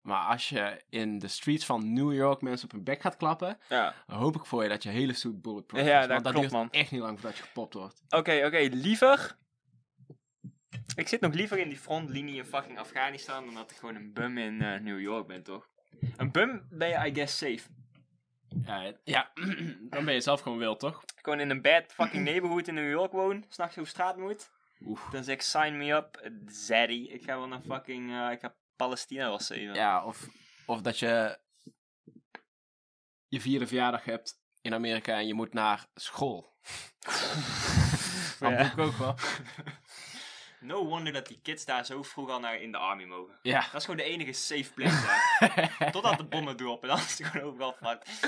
Maar als je in de streets van New York mensen op hun bek gaat klappen, Ja. dan hoop ik voor je dat je hele suit bulletproof Ja, is. Want dat klopt, duurt man. echt niet lang voordat je gepopt wordt. Oké, oké, liever. Ik zit nog liever in die frontlinie in fucking Afghanistan dan dat ik gewoon een bum in eh, New York ben, toch? Een bum ben je, I guess, safe. Ja, ja (clears throat) dan ben je zelf gewoon wild, toch? Gewoon in een bad fucking neighborhood in New York woon, s'nachts over straat moet. Oef. Dan zeg ik, sign me up, Zaddy. Ik ga wel naar fucking, eh, ik ga Palestina wel saven. Ja, of, of dat je je vierde verjaardag hebt in Amerika en je moet naar school. (laughs) Dat Ja. doe ik ook wel. (laughs) No wonder dat die kids daar zo vroeg al naar in de army mogen. Ja. Dat is gewoon de enige safe plek daar. (laughs) Totdat de bommen droppen, dan is het gewoon overal fucked.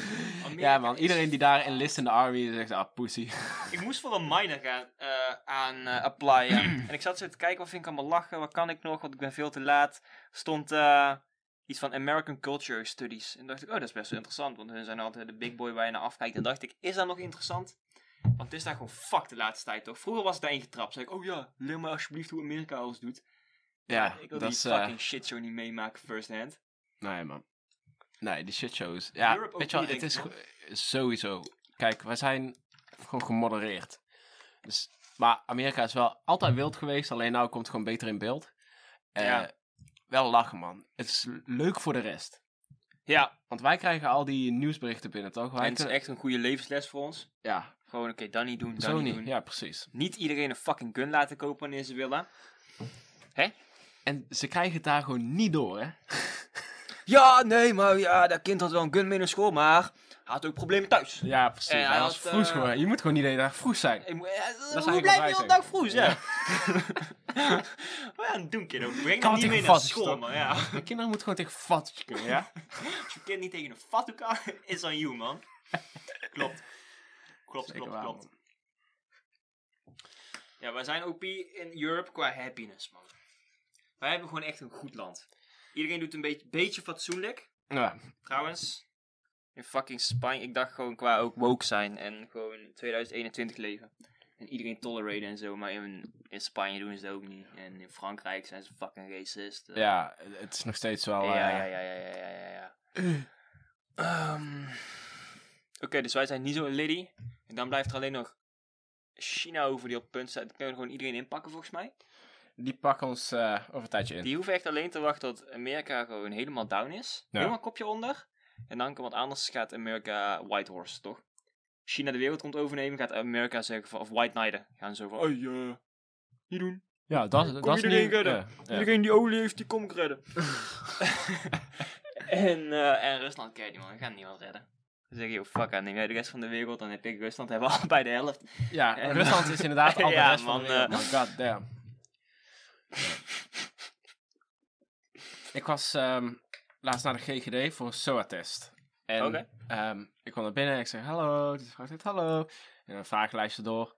Ja man, iedereen die daar enlist in de army zegt, ah pussy. Ik moest voor een minor gaan eh, aan eh, applyen. (clears throat) en ik zat zo te kijken, wat vind ik allemaal lachen, wat kan ik nog, want ik ben veel te laat. Stond eh, iets van American Culture Studies. En dacht ik, oh, dat is best wel interessant, want hun zijn altijd de big boy waar je naar afkijkt. En dacht ik, is dat nog interessant? Want het is daar gewoon fuck de laatste tijd, toch? Vroeger was het daarin getrapt. Zei ik, oh ja, leer me alsjeblieft hoe Amerika alles doet. Ja, ik wil dat die is... eh, fucking shitshow niet meemaken first hand. Nee man. Nee, die shitshows. Ja, Europe weet je wel, het is sowieso... Kijk, wij zijn gewoon gemodereerd. Dus, maar Amerika is wel altijd wild geweest, alleen nou komt het gewoon beter in beeld. Eh, Ja. Wel lachen, man. Het is leuk voor de rest. Ja, Want wij krijgen al die nieuwsberichten binnen, toch? Wij en het is echt een goede levensles voor ons. Ja, Gewoon, oké, dat niet doen, dat zo niet doen. Ja, precies. Niet iedereen een fucking gun laten kopen wanneer ze willen. En ze krijgen het daar gewoon niet door, hè? (laughs) Ja, nee, maar ja, dat kind had wel een gun mee naar school, maar had ook problemen thuis. Ja, precies. En hij was had, vroeg eh, gewoon. Je moet gewoon niet de hele dag vroeg zijn. Ik ja, eigenlijk hoe blijf je heel zeggen. dag vroeg, ja. (laughs) Wat een doen, kiddo. Breng Kan niet mee naar school, man. Ja. (laughs) Kinderen moeten gewoon tegen vatjes kunnen, ja? Als je kind niet tegen een fatsoen kan, is on you, man. Klopt. Klopt, Zeker klopt, waar, klopt. Ja, wij zijn OP in Europe qua happiness, man. Wij hebben gewoon echt een goed land. Iedereen doet een beetje, beetje fatsoenlijk. Ja, Trouwens, in fucking Spanje, ik dacht gewoon qua ook woke zijn en gewoon 2021 leven. En iedereen toleraten en zo, maar in, in Spanje doen ze dat ook niet. En in Frankrijk zijn ze fucking racist. Ja, het is nog steeds wel... ja, eh, ja, ja, ja, ja, ja, ja, ja. Ehm, Oké, dus wij zijn niet zo Liddy. En dan blijft er alleen nog China over die op punt staat. Dan kunnen we gewoon iedereen inpakken volgens mij. Die pakken ons eh, over een tijdje in. Die hoeven echt alleen te wachten tot Amerika gewoon helemaal down is. Ja. Helemaal kopje onder. En dan komt wat anders gaat Amerika White Horse, toch? China de wereld komt overnemen, gaat Amerika zeggen van, of White Knighten. Gaan zo van, oh ja, niet doen. Ja, dat, Kom dat is iedereen niet... redden. ja, ja. Iedereen die olie heeft, die kom ik redden. (laughs) (laughs) en, eh, en Rusland kijk man, we gaan niemand redden. Dan zeg je, oh fuck, aan, neem jij de rest van de wereld, dan heb ik Rusland, hebben we (laughs) allebei de helft. Ja, En- Rusland is inderdaad (laughs) al de Ja, rest van de man, wereld. eh. God damn. (laughs) ik was ehm, laatst naar de GGD voor een SOA-test. En ehm, ik kwam naar binnen en ik zeg hallo. Dus ik zegt hallo. En een vragenlijstje door.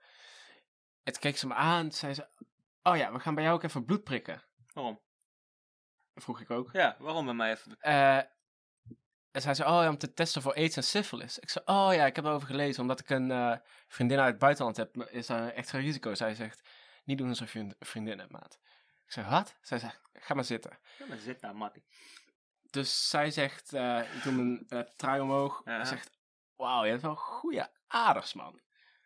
En toen keek ze me aan. Zei ze, oh ja, we gaan bij jou ook even bloed prikken. Waarom? Vroeg ik ook. Ja, waarom bij mij even? Eh, en zei ze, oh ja, om te testen voor aids en syphilis. Ik zei, oh ja, ik heb erover gelezen. Omdat ik een eh, vriendin uit het buitenland heb, is daar een extra risico. Zij zegt, niet doen alsof je een vriendin hebt, maat. Ik zei, wat? Zij zegt, ga maar zitten. Ja, maar zit daar, Mattie. Dus zij zegt, eh, ik doe mijn eh, trui omhoog. Ja. Ze zegt, wauw, je hebt wel goede aders, man.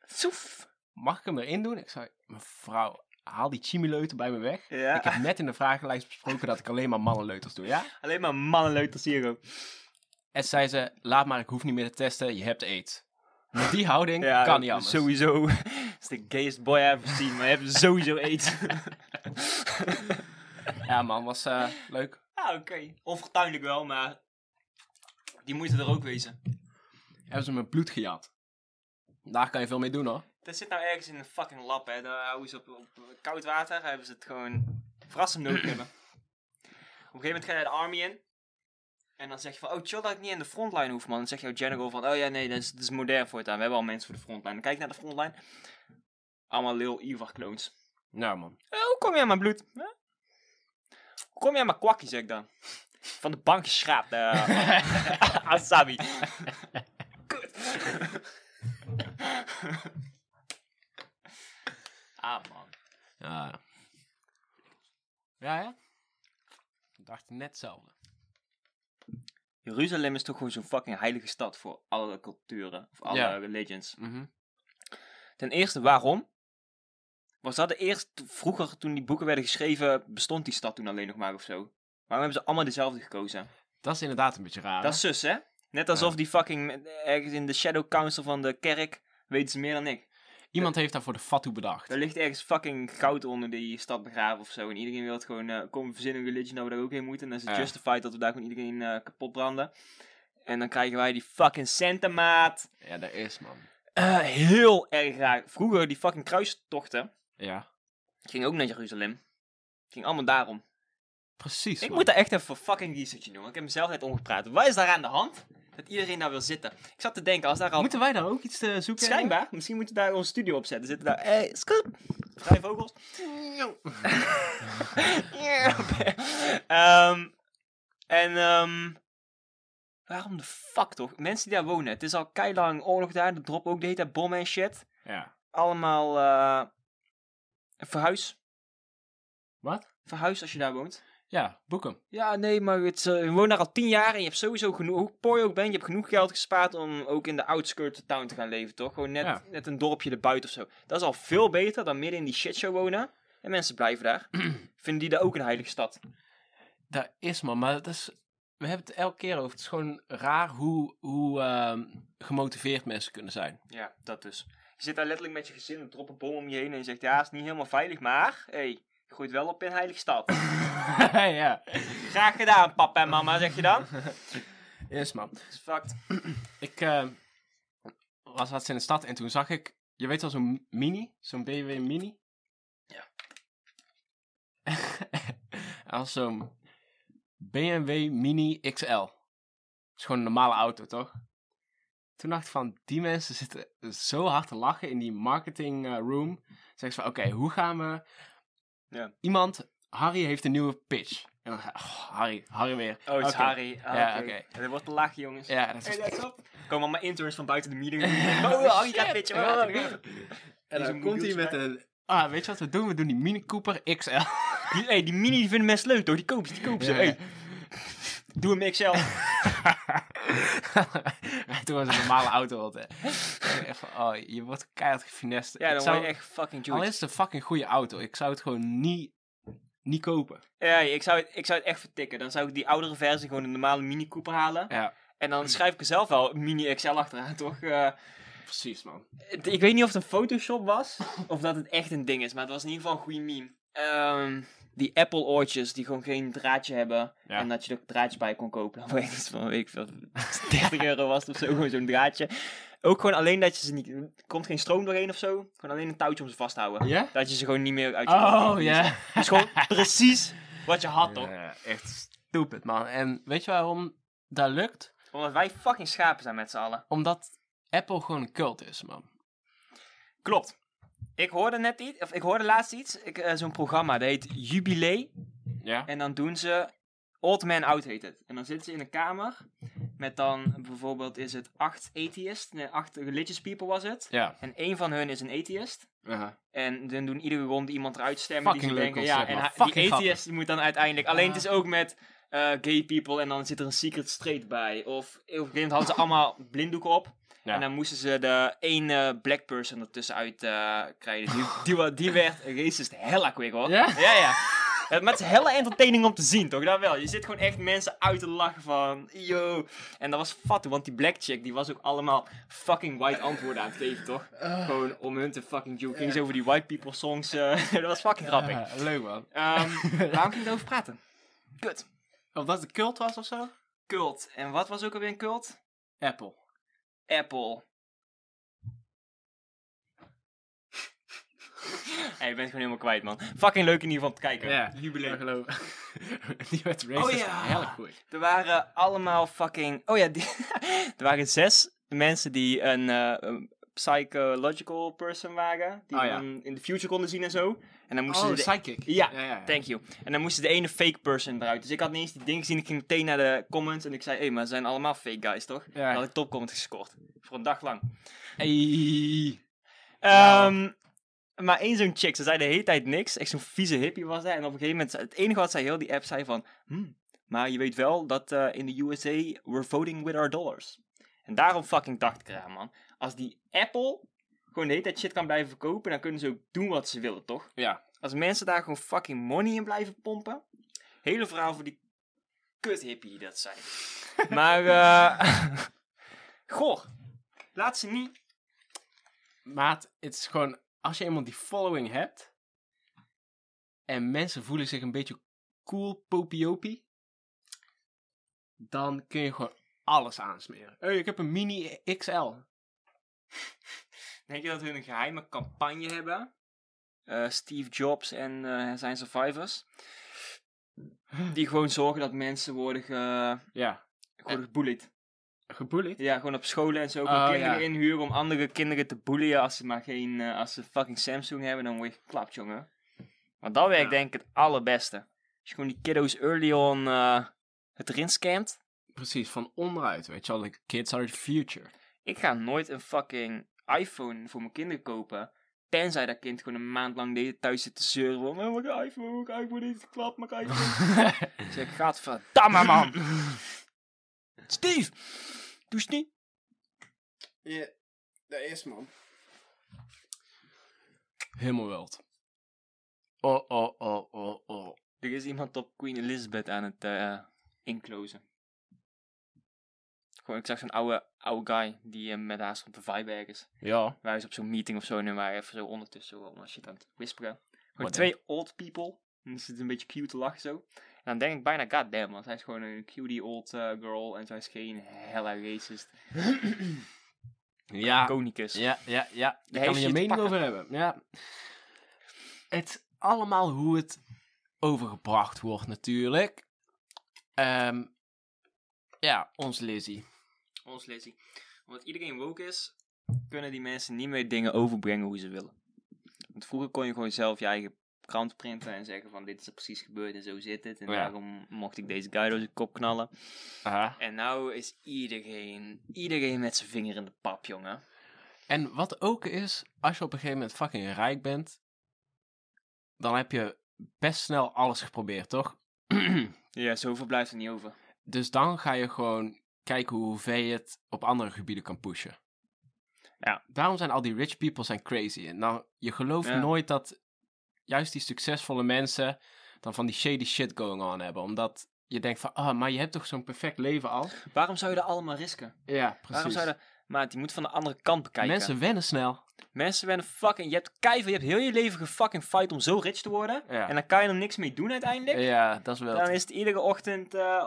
Soef. Mag ik hem erin doen? Ik zei, mevrouw, haal die chimileuten bij me weg. Ja. Ik heb net in de vragenlijst besproken dat ik alleen maar mannenleuters doe, ja? Alleen maar mannenleuters hier ook. En zei ze, laat maar, ik hoef niet meer te testen, je hebt aids. Met die houding (laughs) Ja, kan niet anders. Sowieso. (laughs) Dat is de gayest boy I've ever seen, maar je hebt sowieso aids. (laughs) Ja man, was eh, leuk. ah, oké. Onfortuinlijk wel, maar die moeten er ook wezen. Hebben ze mijn bloed gejat. Daar kan je veel mee doen hoor. Dat zit nou ergens in een fucking lab, hè. Daar houden ze op, op koud water, hebben ze het gewoon verrassend nodig hebben. Op een gegeven moment ga je de army in. En dan zeg je van, oh chill dat ik niet in de frontline hoef, man. Dan zegt jouw general van, oh ja, nee, dat is, dat is modern voortaan. We hebben al mensen voor de frontline. Dan kijk ik naar de frontline. Allemaal Lil Ivar clones. Nou man. Eh, hoe kom je aan mijn bloed? Hoe kom je aan mijn kwakkie, zeg ik dan? Van de bank geschraapt. eh (laughs) Asabi. Kut. ah, man. Ja. Ja, ja. Ik dacht net hetzelfde. Jeruzalem is toch gewoon zo'n fucking heilige stad voor alle culturen. Of alle Ja. religions. Mhm. Ten eerste, waarom? Was dat de eerste, vroeger toen die boeken werden geschreven, bestond die stad toen alleen nog maar of zo? Waarom hebben ze allemaal dezelfde gekozen? Dat is inderdaad een beetje raar. Dat is zus, hè? Net alsof Ja. die fucking eh, ergens in de Shadow Council van de kerk weten ze meer dan ik. Iemand heeft daar voor de fatu bedacht. Er ligt ergens fucking goud onder die stad begraven of zo. En iedereen wil het gewoon eh komen verzinnen een religion dat we daar ook heen moeten. En dan is het justified dat we daar gewoon iedereen eh, kapot branden. En dan krijgen wij die fucking centenmaat. Ja, dat is man. Eh, heel erg raar. Vroeger die fucking kruistochten Ja. ging ook naar Jeruzalem. Ging allemaal daarom. Precies Ik man. moet daar echt even fucking research in doen. Want ik heb mezelf net omgepraat. Wat is daar aan de hand? Dat iedereen daar wil zitten. Ik zat te denken, als daar al... Moeten wij daar ook iets te zoeken? Schijnbaar. Misschien moeten we daar onze studio op zetten. Zitten daar... Hey, scoop. Vrij vogels. (laughs) Ehm, en ehm, waarom de fuck toch? Mensen die daar wonen. Het is al keilang oorlog daar. Er droppen ook de hele tijd bommen en shit. Ja. Allemaal eh verhuis. Wat? Verhuis als je daar woont. Ja, boek hem. Ja, nee, maar het, is, eh, je woont daar al tien jaar en je hebt sowieso genoeg, hoe poor je ook bent, je hebt genoeg geld gespaard om ook in de outskirts town te gaan leven, toch? Gewoon net, Ja. net een dorpje erbuiten of zo. Dat is al veel beter dan midden in die shitshow wonen. En mensen blijven daar. (clears throat) Vinden die daar ook een heilige stad? Dat is man, maar dat is, we hebben het elke keer over. Het is gewoon raar hoe, hoe ehm, gemotiveerd mensen kunnen zijn. Ja, dat dus. Je zit daar letterlijk met je gezin, drop een bom om je heen en je zegt, ja, het is niet helemaal veilig, maar, hey, je gooit wel op in heilige stad. (laughs) ja, Graag gedaan, papa en mama, zeg je dan? (laughs) is man. Fucked. (clears throat) Ik eh, was laatst in de stad en toen zag ik, je weet wel zo'n mini, zo'n BMW mini? Ja. (laughs) Als zo'n BMW Mini XL. Dat is gewoon een normale auto, toch? Toen dacht ik van, die mensen zitten zo hard te lachen in die marketing eh, room. Zeggen ze van, oké, hoe gaan we... Ja. Iemand, Harry heeft een nieuwe pitch. En dan oh, Harry, Harry weer. Oh, het is. Harry. Ah, Ja, oké. er wordt te lachen, jongens. Ja, dat is... Hey. Komen allemaal interns van buiten de meeting. (laughs) oh, Harry gaat pitchen. Oh. En dan komt hij met een... Ah, weet je wat we doen? We doen die Mini Cooper XL. Die, hey, die mini vinden mensen leuk, toch? Die kopen ze, die kopen ze. Ja, Hey, doe hem XL. (laughs) Toen was het een normale auto altijd. Echt van, oh, je wordt keihard gefinest. Ja, dan zou, word je echt fucking Al juiced. is het een fucking goede auto, ik zou het gewoon niet, niet kopen. Ja, ik zou, het, ik zou het echt vertikken. Dan zou ik die oudere versie gewoon een normale Mini Cooper halen. Ja, En dan schrijf ik er zelf wel Mini XL achteraan, toch? Eh, precies man. ik weet niet of het een Photoshop was, of dat het echt een ding is. Maar het was in ieder geval een goede meme. Ehm, die Apple oortjes die gewoon geen draadje hebben. Ja. En dat je er draadjes bij kon kopen. (laughs) Dan weet ik iets van, weet ik veel, 30 (laughs) euro was het of zo, gewoon zo'n draadje. Ook gewoon alleen dat je ze niet... Er komt geen stroom doorheen of zo. Gewoon alleen een touwtje om ze vast te houden. Dat je ze gewoon niet meer uit je Oh, ja. Is gewoon (laughs) precies wat je had, toch? Ja, echt stupid man. En weet je waarom dat lukt? Omdat wij fucking schapen zijn met z'n allen. Omdat Apple gewoon een cult is man. Klopt. Ik hoorde net iets, of ik hoorde laatst iets. Ik, eh, Zo'n programma, dat heet Jubilee. Ja? En dan doen ze Old Man Out heet het. En dan zitten ze in een kamer met dan bijvoorbeeld is het acht atheist, nee, acht religious people was het. Ja. En één van hun is een atheist. Aha. En dan doen iedere ronde iemand eruit stemmen die ze Fucking denken. Ja, en Fucking die grappig. atheist die moet dan uiteindelijk. Alleen het is ook met eh, gay people en dan zit er een secret straight bij. Of op een gegeven moment hadden ze allemaal blinddoeken op. Ja. En dan moesten ze de één eh, black person ertussenuit eh krijgen. Die, die, (laughs) werd racist hella quick hoor. Ja? Ja, ja. Maar het is hella entertaining om te zien, toch? Dat wel. Je zit gewoon echt mensen uit te lachen van, yo. En dat was fat, want die black chick, die was ook allemaal fucking white antwoorden aan het geven, toch? (laughs) Gewoon om hun te fucking joke. Ging ze over die white people songs. eh, (laughs) dat was fucking grappig. Ja, leuk man. Ehm, waarom ging ik erover praten? Kut. Of dat het cult was of zo? Cult. En wat was ook alweer een cult? Apple. Apple. (laughs) hey, je bent gewoon helemaal kwijt, man. Fucking leuk in ieder geval om te kijken. Ja, Jubileum. geloof (laughs) Die werd racist. Oh ja. Heel goed. Er waren allemaal fucking... Oh ja, die... (laughs) er waren zes mensen die een, eh, een psychological person waren. Die Oh ja. dan in de future konden zien en zo. En dan moesten Oh, ze... De... Psychic. Ja, ja, ja. Thank you. En dan moesten de ene fake person eruit. Dus ik had niet eens die ding gezien. Ik ging meteen naar de comments en ik zei... Hé, hey, maar ze zijn allemaal fake guys, toch? Ja. Dan had ik topcomment gescoord. Voor een dag lang. Hey. Ehm, maar één zo'n chick, ze zei de hele tijd niks. Echt zo'n vieze hippie was hij. En op een gegeven moment, het enige wat zij heel die app zei van... "Hmm, maar je weet wel dat eh, in de USA, we're voting with our dollars. En daarom fucking dacht ik eraan, man. Als die Apple gewoon de hele tijd shit kan blijven verkopen, dan kunnen ze ook doen wat ze willen, toch? Ja. Als mensen daar gewoon fucking money in blijven pompen. Hele verhaal voor die kut hippie dat zijn. (laughs) maar, eh... (laughs) goh. Laat ze niet... Maat, het is gewoon, als je eenmaal die following hebt, en mensen voelen zich een beetje cool, popiopie, dan kun je gewoon alles aansmeren. Hé, ik heb een mini XL. Denk je dat hun een geheime campagne hebben? Eh, Steve Jobs en eh, zijn survivors. Die gewoon zorgen dat mensen worden, ge, Ja, gebullied. gebullied. Ja, gewoon op scholen en zo. Oh, kinderen ja. inhuren om andere kinderen te bullen. Als ze maar geen, eh, als ze fucking Samsung hebben, dan word je geklapt, jongen. Want dat werkt Ja. denk ik het allerbeste. Als je gewoon die kiddo's early on het erin scamt. Precies, van onderuit, weet je like, kids are the future. Ik ga nooit een fucking iPhone voor mijn kinderen kopen. Tenzij dat kind gewoon een maand lang de thuis zit te zeuren. Van, oh, mijn iPhone, mijn iPhone heeft geklapt, mijn iPhone. (laughs) Ik zeg, gaat verdamme man. (laughs) Steve, doe niet. Ja, dat is man. Helemaal wild. Oh, oh, oh, oh, oh. Er is iemand op Queen Elizabeth aan het eh inclosen. Gewoon, ik zag zo'n oude, oude guy die eh, met haar stond te vibe ergens. Ja. Wij is op zo'n meeting of zo en wij even zo ondertussen wel shit aan het whisperen. Gewoon twee old people. En dan zit het een beetje cute te lachen zo. En dan denk ik bijna, god damn, want zij is gewoon een cutie old eh, girl en zij is geen hella racist. (clears throat) Ja, Konicus. ja, ja, ja. Daar kan je je mening over hebben. Ja. Het allemaal hoe het overgebracht wordt natuurlijk. Ehm, ja, ons Lizzie. Ons Lizzie. Omdat iedereen woke is, kunnen die mensen niet meer dingen overbrengen hoe ze willen. Want vroeger kon je gewoon zelf je eigen krant printen en zeggen van dit is er precies gebeurd en zo zit het. En Ja. daarom mocht ik deze guy door zijn kop knallen. Aha. En nou is iedereen, iedereen met zijn vinger in de pap, jongen. En wat ook is, als je op een gegeven moment fucking rijk bent, dan heb je best snel alles geprobeerd, toch? (clears throat) Ja, zoveel blijft er niet over. dus dan ga je gewoon kijken hoe ver je het op andere gebieden kan pushen. Ja. Daarom zijn al die rich people zijn crazy. En nou, je gelooft Ja. nooit dat juist die succesvolle mensen dan van die shady shit going on hebben. Omdat je denkt van, ah, maar je hebt toch zo'n perfect leven al? Waarom zou je dat allemaal risken? Ja, precies. Waarom zou je dat... Maar je moet van de andere kant bekijken. Mensen wennen snel. Mensen werden fucking... Je hebt keiveel, je hebt heel je leven gefucking fight om zo rich te worden. Ja. En dan kan je er niks mee doen uiteindelijk. Ja, dat is wel. Dan is het iedere ochtend eh,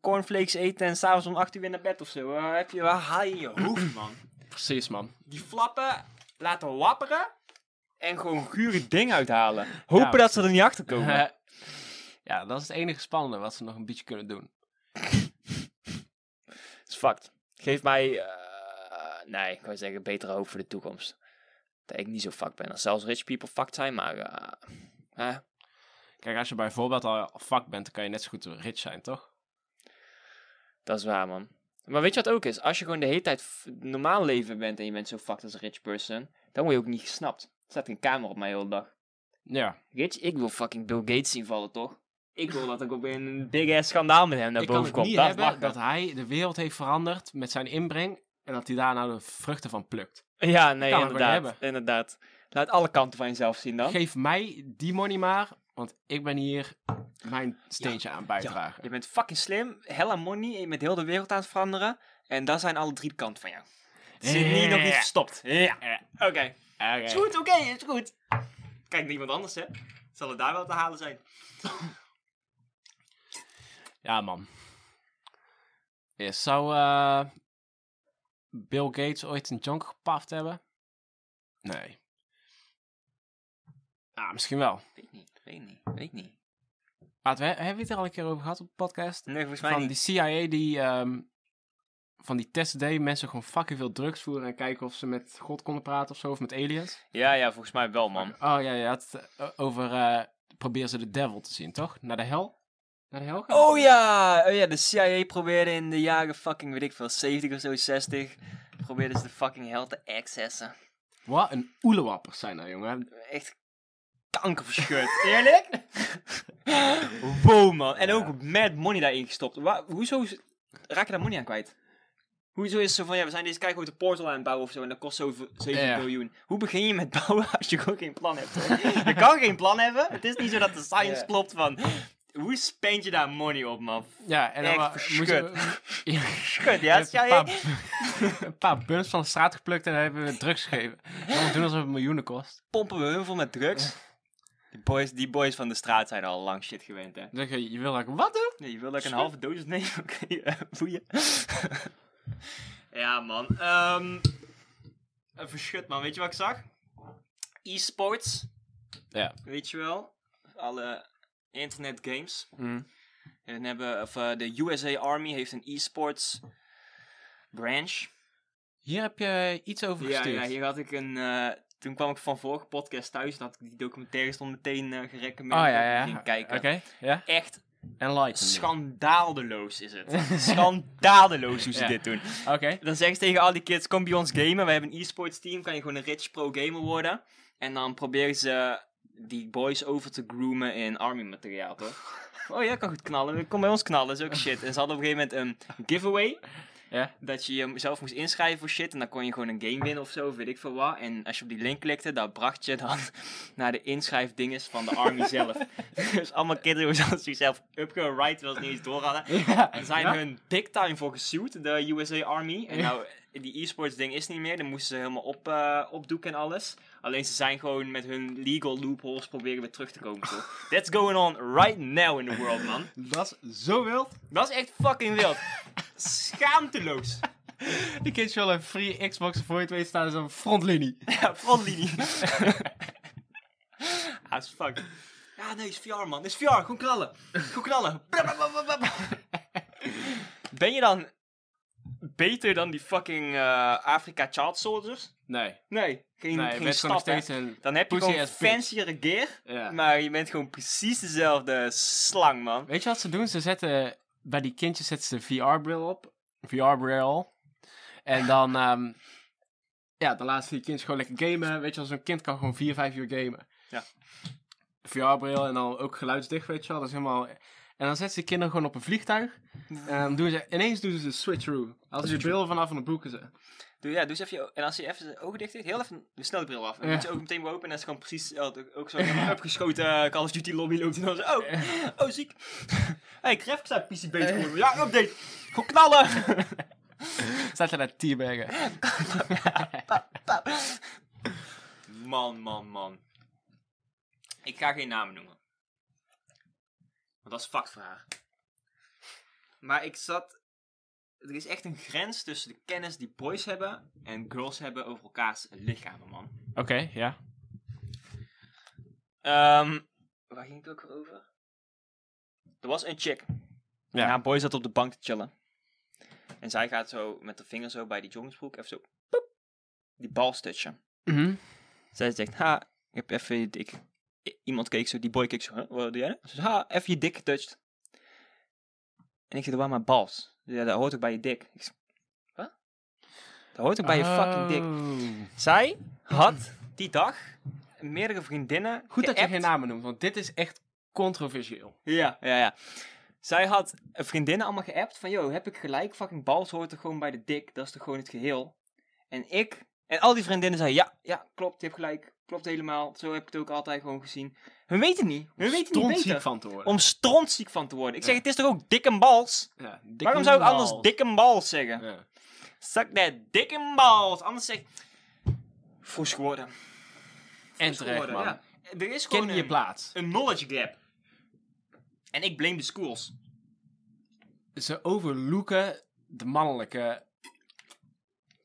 cornflakes eten en s'avonds om 8 uur weer naar bed of zo. Heb je waar haal je je hoofd, (clears throat) man? Precies, man. Die flappen laten wapperen en gewoon gure dingen uithalen. Hopen Ja, dat ze er niet achter komen. (laughs) ja, dat is het enige spannende wat ze nog een beetje kunnen doen. (laughs) is fucked. Geef mij, eh, nee, ik wou zeggen, betere hoop voor de toekomst. Dat ik niet zo fucked ben. Als zelfs rich people fucked zijn, maar... eh? Kijk, als je bijvoorbeeld al fuck bent, dan kan je net zo goed rich zijn, toch? Dat is waar, man. Maar weet je wat ook is? Als je gewoon de hele tijd normaal leven bent en je bent zo fucked als een rich person, dan word je ook niet gesnapt. Er staat een camera op mij de hele dag. Ja. Rich, ik wil fucking Bill Gates zien vallen, toch? Ik wil dat ik op een big ass schandaal met hem naar ik kan boven het kom. niet Dat dat hij de wereld heeft veranderd met zijn inbreng en dat hij daar nou de vruchten van plukt. Ja, nee, inderdaad. Inderdaad. Laat alle kanten van jezelf zien dan. Geef mij die money maar, want ik ben hier mijn steentje aan bijdragen. Je bent fucking slim, hella money en je bent heel de wereld aan het veranderen. En dat zijn alle drie kanten van jou. Het zit niet nog niet verstopt. Ja. Oké. Oké. Is goed, oké, is goed. Kijk naar iemand anders, hè. Zal het daar wel te halen zijn. (laughs) Ja, man. Zou eh, Bill Gates ooit een junk gepaft hebben? Nee. Ah, misschien wel. Weet niet, weet niet, weet niet. Maar we, hebben we het er al een keer over gehad op de podcast? Nee, volgens mij Van niet. die CIA die ehm, van die testen deed, mensen gewoon fucking veel drugs voeren en kijken of ze met God konden praten of zo, of met aliens. Ja, ja, volgens mij wel, man. Oh ja, je had het eh, over, eh probeer ze de devil te zien, toch? Naar de hel? Naar de hel gaan? Oh ja, oh ja, de CIA probeerde in de jaren fucking, weet ik veel, 70 of zo, 60, probeerde ze de fucking hel te accessen. Wat een oelewappers zijn dat, jongen. Echt kankerverscheurd. (laughs) Eerlijk? wow, man. En ook mad money daarin gestopt. Wa- hoezo raak je daar money aan kwijt? Hoezo is het zo van, ja, we zijn deze kijk een portal aan het bouwen of zo en dat kost zoveel 7 Ja. miljoen. Hoe begin je met bouwen als je gewoon geen plan hebt? (laughs) je kan geen plan hebben. Het is niet zo dat de science Ja. klopt van, hoe spend je daar money op, man? Ja, en dan verschut. we- (laughs) ja, Schud, ja, een, paar, een paar van de straat geplukt en dan hebben we drugs gegeven. Dan doen alsof het miljoenen kost. Pompen we hun vol met drugs. Die boys, die boys van de straat zijn al lang shit gewend, hè. Zeg je, je wil dat ik wat doe? Nee, je wil dat ik een halve dosis neem? (laughs) Oké, eh, boeien. (laughs) ja, man. Een verschut, man. Weet je wat ik zag? E-sports. Ja. Weet je wel? Alle internet games. Mm. En hebben, of, eh, de USA Army heeft een e-sports branch. Hier heb je iets over gestuurd. ja, hier had ik een... eh, toen kwam ik van vorige podcast thuis. Dat had ik die documentaire stond meteen uh, gerecommend. Oh ja, dat ik ja. ging kijken. Oké, ja. Echt schandadeloos is het. (laughs) schandadeloos hoe ze Ja. dit doen. Oké. Dan zeggen ze tegen al die kids, kom bij ons gamen. We hebben een e-sports team, kan je gewoon een rich pro gamer worden. En dan proberen ze die boys over te groomen in army materiaal, toch? (laughs) Oh ja, kan goed knallen. Kom bij ons knallen, zulke shit. En ze hadden op een gegeven moment een giveaway. Ja. Dat je jezelf moest inschrijven voor shit. En dan kon je gewoon een game winnen of zo, weet ik veel wat. En als je op die link klikte, dan bracht je dan (laughs) naar de inschrijfdinges van de army (laughs) zelf. dus allemaal kinderen die zichzelf upgeride, terwijl ze niet eens door hadden. Ja. Er zijn Ja? hun big time voor gesuwd, de USA Army. En nou, die e-sports ding is niet meer. Dan moesten ze helemaal op, eh, opdoeken en alles. Alleen ze zijn gewoon met hun legal loopholes proberen weer terug te komen. Toch? (laughs) That's going on right now in the world, man. Dat is zo wild. Dat is echt fucking wild. Schaamteloos. Die kids willen een free Xbox voor je het weet staan op frontlinie. (laughs) Ja, frontlinie. (laughs) ah, is fuck. Ja, nee, is VR, man. Is VR. Gewoon knallen. Gewoon knallen. Ben je dan beter dan die fucking eh, Afrika Child Soldiers? Nee. Nee, geen, Nee, geen nog stap, steeds een... Dan heb je gewoon fanciere gear, Ja. maar je bent gewoon precies dezelfde slang, man. Weet je wat ze doen? Ze zetten bij die kindjes zetten ze VR-bril op. VR-bril. En dan, (laughs) ehm, ja, dan laten ze die kindjes gewoon lekker gamen. Weet je wel, zo'n kind kan gewoon 4, 5 uur gamen. Ja. VR-bril en dan ook geluidsdicht, weet je wel. Dat is helemaal... En dan zetten ze kinderen gewoon op een vliegtuig. En dan doen ze, ineens doen ze de switcheroo. Als ze die bril vanaf en dan boeken ze. Doe, ja, doe eens even je, en als je even zijn ogen dicht heeft, heel even de snelle bril af. En dan Ja. moet je ogen meteen weer open en dan is gewoon precies ook helemaal (laughs) opgeschoten eh, Call of Duty lobby loopt. En dan zo, oh, oh ziek. hey, graphics zijn PC beter geworden. Ja, (laughs) update. Gewoon knallen. (laughs) Staat er naar teabaggen. Man, man, man. Ik ga geen namen noemen. Want dat is vakvraag. Maar ik zat... Er is echt een grens tussen de kennis die boys hebben en girls hebben over elkaars lichamen, man. Oké, ja. Ehm waar ging het ook over? Er was een chick. Ja. Ja, een boy zat op de bank te chillen. En zij gaat zo met de vinger zo bij die joggingsbroek even zo... poep, die bal stutchen. Mhm. Zij zegt, ha, ik heb even je dik. Iemand keek zo, die boy keek zo, huh, wat doe jij? nou? Ze zegt, ha, even je dik getouched. En ik zeg, waar mijn bals? Ja, dat hoort ook bij je dik. Ik wat? Dat hoort ook bij je fucking dik. Oh. Zij had die dag meerdere vriendinnen Goed dat je geen namen noemt, want dit is echt controversieel. Ja, ja, ja. Zij had vriendinnen allemaal geappt van, yo, heb ik gelijk? Fucking bals hoort er gewoon bij de dik. Dat is toch gewoon het geheel? En ik, en al die vriendinnen zeiden, ja, ja, klopt, je hebt gelijk. Klopt helemaal. Zo heb ik het ook altijd gewoon gezien. We weten niet. We weten niet Strontziek beter. van te worden. Om strontziek van te worden. Ik zeg, Ja. het is toch ook dik en bals? Ja, dikke Waarom zou ik anders bal. dik en bals zeggen? Ja. Zak dat dik en bals. Anders zeg Froes geworden. En terecht, man. ja. Er is gewoon Ken je een, plaats. een knowledge gap. En ik blame de schools. Ze overlooken de mannelijke...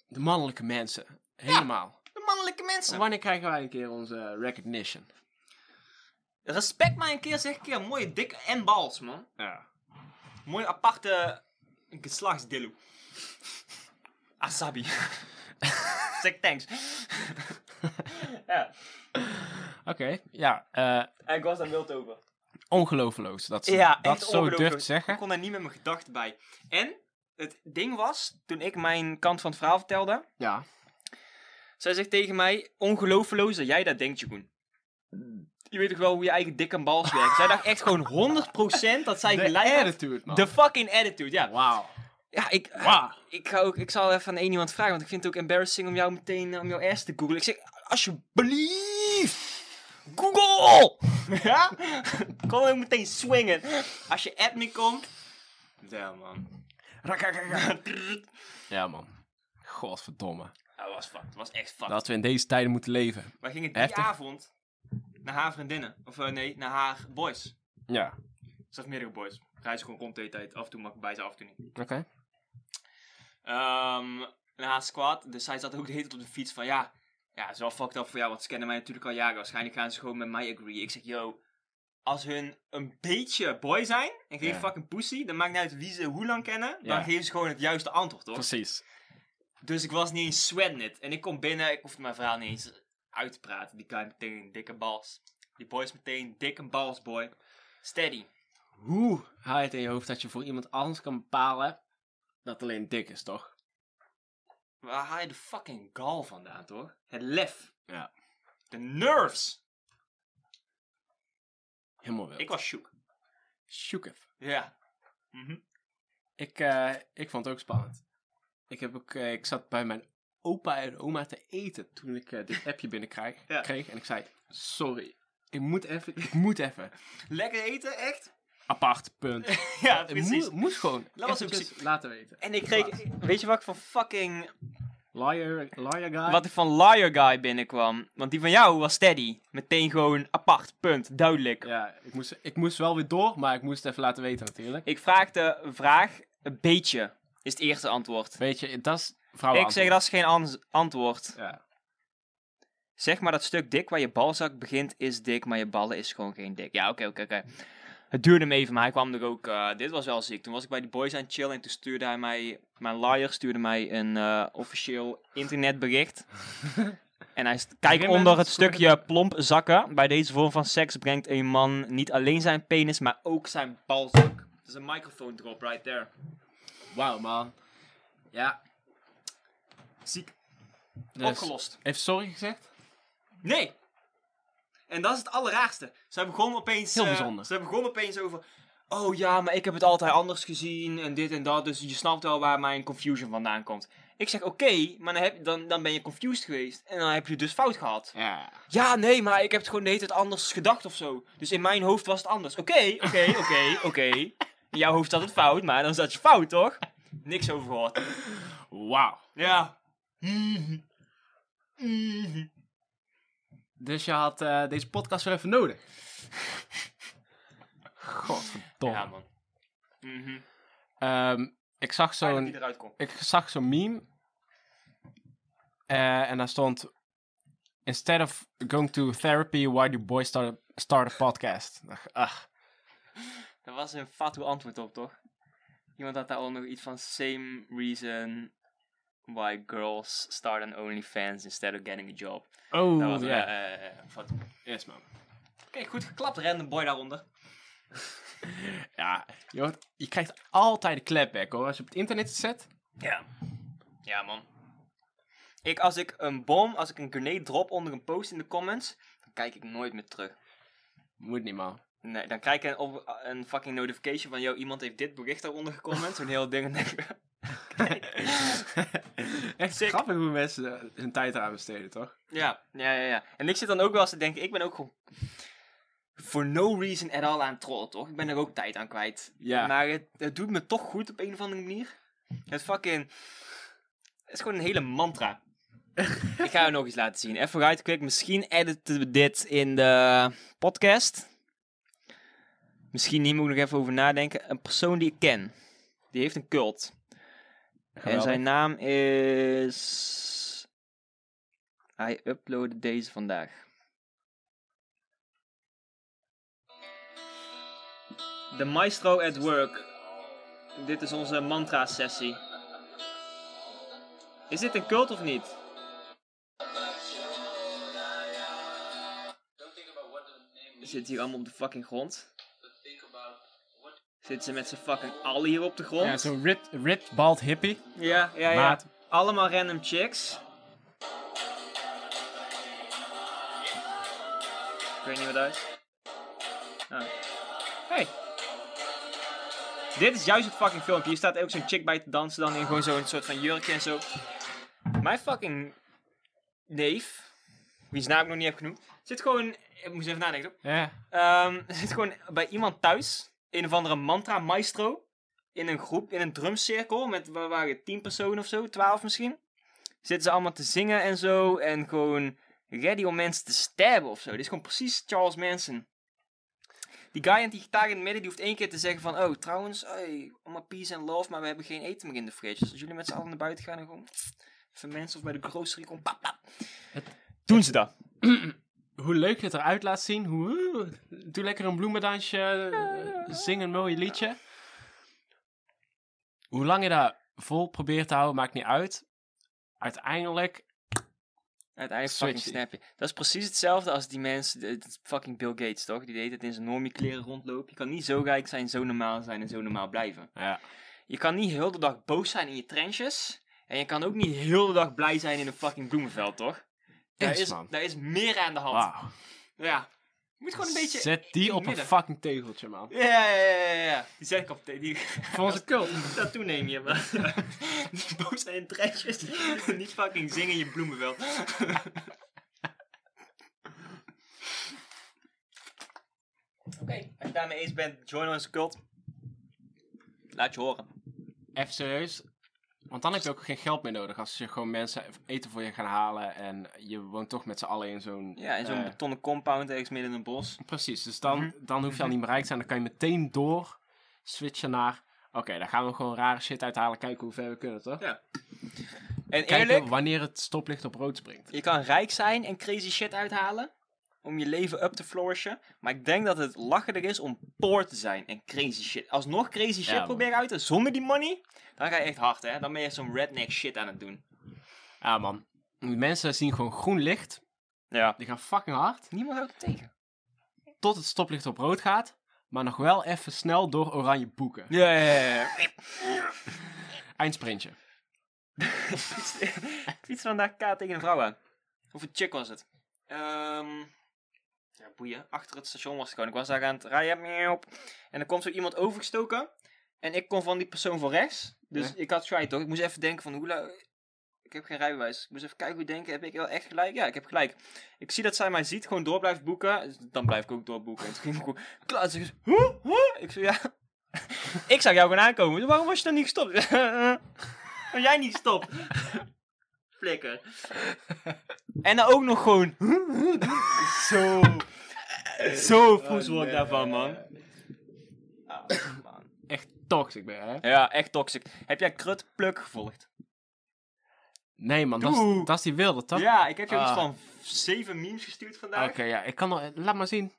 De mannelijke mensen. Helemaal. Mannelijke mensen. Wanneer krijgen wij een keer onze recognition? Respect mij een keer, zeg een keer. Mooie dik en bals, man. Ja. Mooie aparte geslachtsdillo. (laughs) Asabi. (laughs) zeg thanks. ja. Oké, ja. eh En ik was daar wild over. ongelooflijk dat ze Ja, dat zo durft te zeggen. Ik kon daar niet met mijn gedachten bij. En het ding was, toen ik mijn kant van het verhaal vertelde, Ja. Zij zegt tegen mij, ongelooflijk dat jij dat denkt, Jeroen. Je weet toch wel hoe je eigen dik en bals werkt. zij dacht echt gewoon 100% dat zij De gelijk had. attitude, man. De fucking attitude, ja. Wauw. Ja, ik, Wauw. ik, ga ook, ik zal even aan één iemand vragen, want ik vind het ook embarrassing om jou meteen eh, om jouw ass te googlen. Ik zeg, alsjeblieft, Google! (laughs) ja? Kom ook meteen swingen. Als je me komt. Ja, man. Ja, man. Godverdomme. Dat was fucked. Dat was echt fucked. Dat we in deze tijden moeten leven. Wij gingen die Heftig. avond naar haar vriendinnen. Of eh, nee, naar haar boys. Ja. Ze heeft meerdere boys. Reis gewoon rond de hele tijd. Af en toe mag ik bij ze, af en toe niet. Oké. Ehm naar haar squad. Dus zij zat ook de hele tijd op de fiets van ja. Ja, het is wel fucked up voor jou, want ze kennen mij natuurlijk al jaren. Waarschijnlijk gaan ze gewoon met mij agree. Ik zeg, yo, als hun een beetje boy zijn en geen Ja. fucking pussy, dan maakt niet uit wie ze hoe lang kennen, dan geven ze gewoon het juiste antwoord, toch? Precies. Dus ik was niet eens sweating it. En ik kom binnen, ik hoefde mijn verhaal niet eens uit te praten. Die guy meteen dikke bals. Die boy is meteen dikke bals, boy. Steady. Hoe haal je het in je hoofd dat je voor iemand anders kan bepalen dat alleen dik is, toch? Waar haal je de fucking gal vandaan, toch? Het lef. Ja. De nerves! Helemaal wild. Ik was shook. Shook even. Ja. Mhm. Ik, eh, ik vond het ook spannend. Ik, heb ook, eh, ik zat bij mijn opa en oma te eten toen ik eh, dit appje binnenkreeg. Ja. kreeg, en ik zei, sorry, ik moet even, ik moet even. Lekker eten, echt? Apart, punt. (laughs) ja, precies. moest, moest gewoon ook eventjes laten weten. En ik kreeg, weet je wat ik van fucking, Liar, liar guy. wat ik van Liar Guy binnenkwam? Want die van jou was steady. Meteen gewoon apart, punt, duidelijk. Ja, ik moest, ik moest wel weer door, maar ik moest het even laten weten natuurlijk. Ik vraagde een vraag, een beetje, is het eerste antwoord. Weet je, dat is vrouwen Ik zeg, dat is geen an- antwoord. Ja. Zeg maar dat stuk dik waar je balzak begint is dik, maar je ballen is gewoon geen dik. Ja, oké, oké, oké. Het duurde me even, maar hij kwam er ook... eh, dit was wel ziek. Toen was ik bij die boys aan het chillen en toen stuurde hij mij... Mijn liar stuurde mij een eh, officieel internetbericht. (laughs) en hij st- kijk onder het stukje plomp zakken. Bij deze vorm van seks brengt een man niet alleen zijn penis, maar ook zijn balzak. Dat is een microphone drop right there. Wauw, man. Ja. Ziek. Dus, Opgelost. Heeft sorry gezegd? Nee. En dat is het allerraarste. Ze begon opeens... Heel eh, bijzonder. ze begon opeens over... Oh ja, maar ik heb het altijd anders gezien en dit en dat. Dus je snapt wel waar mijn confusion vandaan komt. Ik zeg oké, maar dan, heb, dan, dan ben je confused geweest. En dan heb je dus fout gehad. Ja. Ja, nee, maar ik heb het gewoon de hele tijd anders gedacht of zo. Dus in mijn hoofd was het anders. Oké, oké, oké, oké. (laughs) In jouw hoofd zat het fout, maar dan zat je fout, toch? Niks over gehoord. Wauw. Ja. Dus je had eh, deze podcast weer even nodig. Godverdomme. Ja, man. Mhm. Ehm, ik zag Fijn dat zo'n die eruit komt. ik zag zo'n meme. Eh, en daar stond... Instead of going to therapy, why do boys start a, start a podcast? Ik dacht, ach, Dat was een fatu antwoord op, toch? Iemand had daar al nog iets van same reason why girls start an OnlyFans instead of getting a job. oh, Dat was ja. eh, eh, fatu. Yes, man. Oké, goed geklapt, random boy daaronder. (laughs) Ja, je, hoort- je krijgt altijd een clapback, hoor. Als je op het internet zet. Ja. Ja, man. Ik, als ik een bom, als ik een grenade drop onder een post in de comments, dan kijk ik nooit meer terug. Moet niet, man. Nee, dan krijg ik een, op, een fucking notification van, yo, iemand heeft dit bericht daaronder gecomment, zo'n heel ding. En denk ik, Echt Sick. grappig hoe mensen hun tijd eraan besteden, toch? Ja, ja, ja, ja. En ik zit dan ook wel eens te denken, ik ben ook gewoon for no reason at all aan het trollen, toch? Ik ben er ook tijd aan kwijt. Ja. Maar het, het doet me toch goed op een of andere manier. Het fucking... Het is gewoon een hele mantra. (laughs) ik ga je nog eens laten zien. Even right quick. Misschien editen we dit in de podcast. Misschien niet, moet ik nog even over nadenken. Een persoon die ik ken. Die heeft een cult. En zijn naam is. Hij uploadde deze vandaag. De Maestro at Work. Dit is onze mantra sessie. Is dit een cult of niet? Zit hier allemaal op de fucking grond? Zitten ze met z'n fucking al hier op de grond? Ja, zo'n ripped, ripped bald hippie. Ja, ja, ja. Maat. Allemaal random chicks. Ik weet niet wat dat is. Ah. Hey. Dit is juist het fucking filmpje. Hier staat ook zo'n chick bij te dansen dan in gewoon zo'n soort van jurkje en zo. Mijn fucking neef, wiens naam ik nog niet heb genoemd, zit gewoon... Ik moest even nadenken. Ja. Ehm, (laughs) zit gewoon bij iemand thuis. Een of andere mantra maestro. In een groep, in een drumcirkel. Met, waar waren het, tien personen of zo? Twaalf misschien. Zitten ze allemaal te zingen en zo. En gewoon ready om mensen te stabben of zo. Dit is gewoon precies Charles Manson. Die guy aan die gitaar in het midden, die hoeft één keer te zeggen van... Oh, trouwens, hey, allemaal peace and love, maar we hebben geen eten meer in de fridge. Dus als jullie met z'n allen naar buiten gaan en gewoon... Even mensen of bij de grocery gewoon... Pap, pap. Doen ze dat. (clears throat) Hoe leuk je het eruit laat zien. Hoe, doe lekker een bloemendansje. eh, Zing een mooi liedje. Hoe lang je daar vol probeert te houden, maakt niet uit. Uiteindelijk. Uiteindelijk fucking snap je. Dat is precies hetzelfde als die mensen, fucking Bill Gates toch? Die deed het in zijn normie kleren rondlopen. Je kan niet zo rijk zijn, zo normaal zijn en zo normaal blijven. Ja. Je kan niet heel de dag boos zijn in je trenches. En je kan ook niet heel de dag blij zijn in een fucking bloemenveld, toch? Daar is, is, man. daar is meer aan de hand. Wauw. Ja. Je moet gewoon een beetje... Zet die op het een midden. fucking tegeltje, man. Ja, ja, ja, ja, ja. Die zet ik op de... Die... Voor onze (laughs) cult. Dat toeneem je. Niet (laughs) boos zijn in trekjes. (laughs) Niet fucking zingen in je bloemenveld. Oké, als je daarmee eens bent, join onze cult. Laat je horen. Even serieus. Want dan heb je ook geen geld meer nodig als je gewoon mensen eten voor je gaan halen en je woont toch met z'n allen in zo'n... Ja, in zo'n eh, betonnen compound ergens midden in een bos. Precies, dus dan, Mhm. dan hoef je al niet meer rijk te zijn. Dan kan je meteen door switchen naar... Oké, dan gaan we gewoon rare shit uithalen. Kijken hoe ver we kunnen, toch? Ja. En Kijken eerlijk, wanneer het stoplicht op rood springt. je kan rijk zijn en crazy shit uithalen. Om je leven up te flourishen. Maar ik denk dat het lacherig is om poor te zijn en crazy shit. Alsnog crazy shit proberen uit te zonder die money. Dan ga je echt hard, hè. Dan ben je zo'n redneck shit aan het doen. Ja, man. Die mensen zien gewoon groen licht. Ja. Die gaan fucking hard. Niemand houdt het tegen. Tot het stoplicht op rood gaat. Maar nog wel even snel door oranje boeken. Ja, ja, ja. (laughs) Eindsprintje. (laughs) Ik fiets vandaag K tegen een vrouw aan. Of een chick was het. Ehm ja, boeien. Achter het station was het gewoon. Ik was daar aan het rijden. En er komt zo iemand overgestoken. En ik kon van die persoon voor rechts. Dus Ja. ik had schijt toch. Ik moest even denken van hoe la- Ik heb geen rijbewijs. Ik moest even kijken hoe denken. Heb ik wel echt gelijk? Ja, ik heb gelijk. Ik zie dat zij mij ziet. Gewoon door blijft boeken. Dus Dan blijf ik ook doorboeken. En toen ging ik gewoon... Klaar. Ze? Huh? Ik zei ja... (laughs) ik zag jou gewoon aankomen. Waarom was je dan niet gestopt? (laughs) Waarom jij niet gestopt? Flikker. En dan ook nog gewoon... (laughs) Zo... Zo voes word ik daarvan, man. Ah, man. Echt toxic ben je, hè? Ja, echt toxic. Heb jij Krut Pluk gevolgd? Nee, man. Dat is, Doe. dat is die wilde, toch? Ja, ik heb je iets Ah. van zeven memes gestuurd vandaag. Oké, ja. Ik kan nog... Laat maar zien.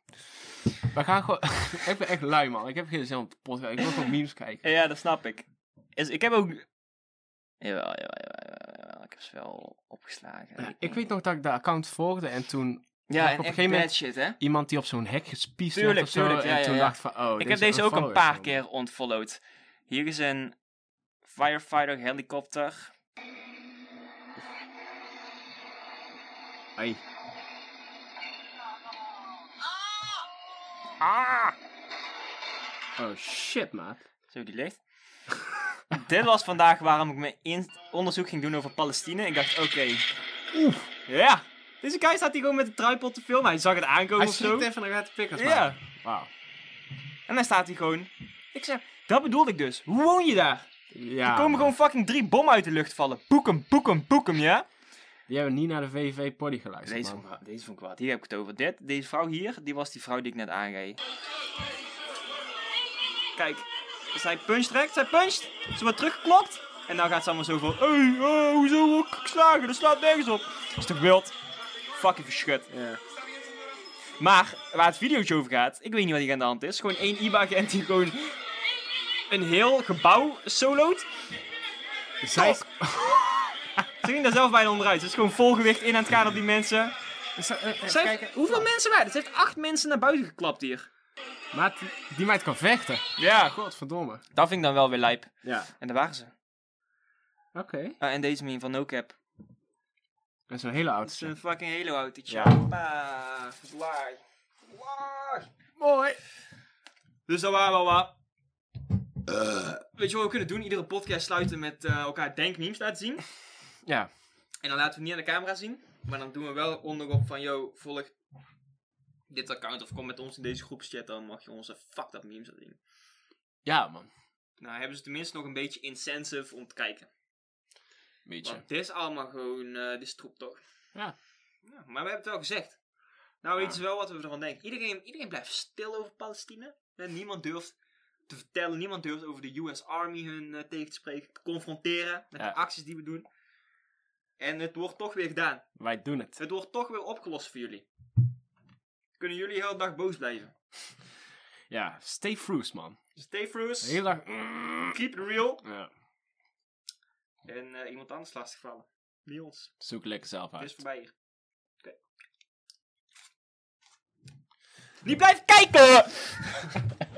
We gaan gewoon... (laughs) ik ben echt lui, man. Ik heb geen zin om te podcast. Ik wil gewoon memes kijken. Ja, dat snap ik. Is, ik heb ook... Jawel, jawel, jawel, jawel, jawel. Ik heb ze wel opgeslagen. Ik weet nog dat ik de account volgde en toen... Ja, op en een gegeven moment- shit, hè? Iemand die op zo'n hek Tuurlijk, werd zo. tuurlijk, ja, en ja, toen ja. dacht ik van, oh, Ik heb deze ook een paar keer ontfollowed. Hier is een firefighter helikopter. Hey. Ah! Oh, shit, maat. Zo, die ligt. Dit was vandaag waarom ik mijn onderzoek ging doen over Palestina. Ik dacht, oké. Ja. Deze guy staat hier gewoon met de tripod te filmen. Hij zag het aankomen Hij of zo. schiet even naar gaat de pikkers, Ja. Wauw. En dan staat hij gewoon. Ik zeg, dat bedoelde ik dus. Hoe woon je daar? Ja, er komen gewoon fucking drie bommen uit de lucht vallen. Boek hem, boek hem, boek hem, ja? Die hebben niet naar de VV Poddy geluisterd, Deze man. vond, ik, wel- deze ik wel. Hier heb ik het over. Dit, deze vrouw hier, die was die vrouw die ik net aanreed. Kijk, als hij punch trekt, zij puncht. Ze wordt teruggeklopt. En dan gaat ze allemaal zo van, hé, hey, eh, hoezo word ik geslagen? Dat slaat nergens op. Dat is toch wild? Fucking verschut. Ja. Maar, waar het videootje over gaat, ik weet niet wat hier aan de hand is. Gewoon één IBA-agent die gewoon een heel gebouw soloot. Zij. Ze ging daar zelf bijna onderuit. Ze is gewoon volgewicht in aan het gaan op die mensen. Zij- eh, eh, kijk, hoeveel mensen waren er? Ze heeft acht mensen naar buiten geklapt hier. Maat, die- meid kan vechten. Ja, Godverdomme. dat vind ik dan wel weer lijp. Ja. En daar waren ze. Oké. Ah, en deze meme van NoCap. Dat is een hele Dat is een fucking Halo autootje. Ja. Vlaar. Vlaar. Mooi. Dus dat waren wel wat. Weet je wat we kunnen doen? Iedere podcast sluiten met eh, elkaar denkmemes laten zien. Ja. En dan laten we het niet aan de camera zien. Maar dan doen we wel onderop van, yo, volg dit account of kom met ons in deze groepschat. Dan mag je onze fucked up memes zien. Ja, man. Nou, hebben ze tenminste nog een beetje incentive om te kijken. Beetje. Want dit is allemaal gewoon, eh dit is troep toch? Ja. ja. Maar we hebben het wel gezegd. Nou, Ja. je wel wat we ervan denken. Iedereen, iedereen blijft stil over Palestina. En niemand durft te vertellen, niemand durft over de US Army hun eh, tegen te spreken, te confronteren met Ja. de acties die we doen. En het wordt toch weer gedaan. Wij doen het. Het wordt toch weer opgelost voor jullie. Kunnen jullie de hele dag boos blijven. (laughs) Ja, stay fruits, man. Stay. De hele dag... Keep it real. Ja. En eh, iemand anders lastigvallen. Niet ons. Zoek lekker zelf Het is uit. voorbij hier. Oké. Niet blijven kijken! (laughs)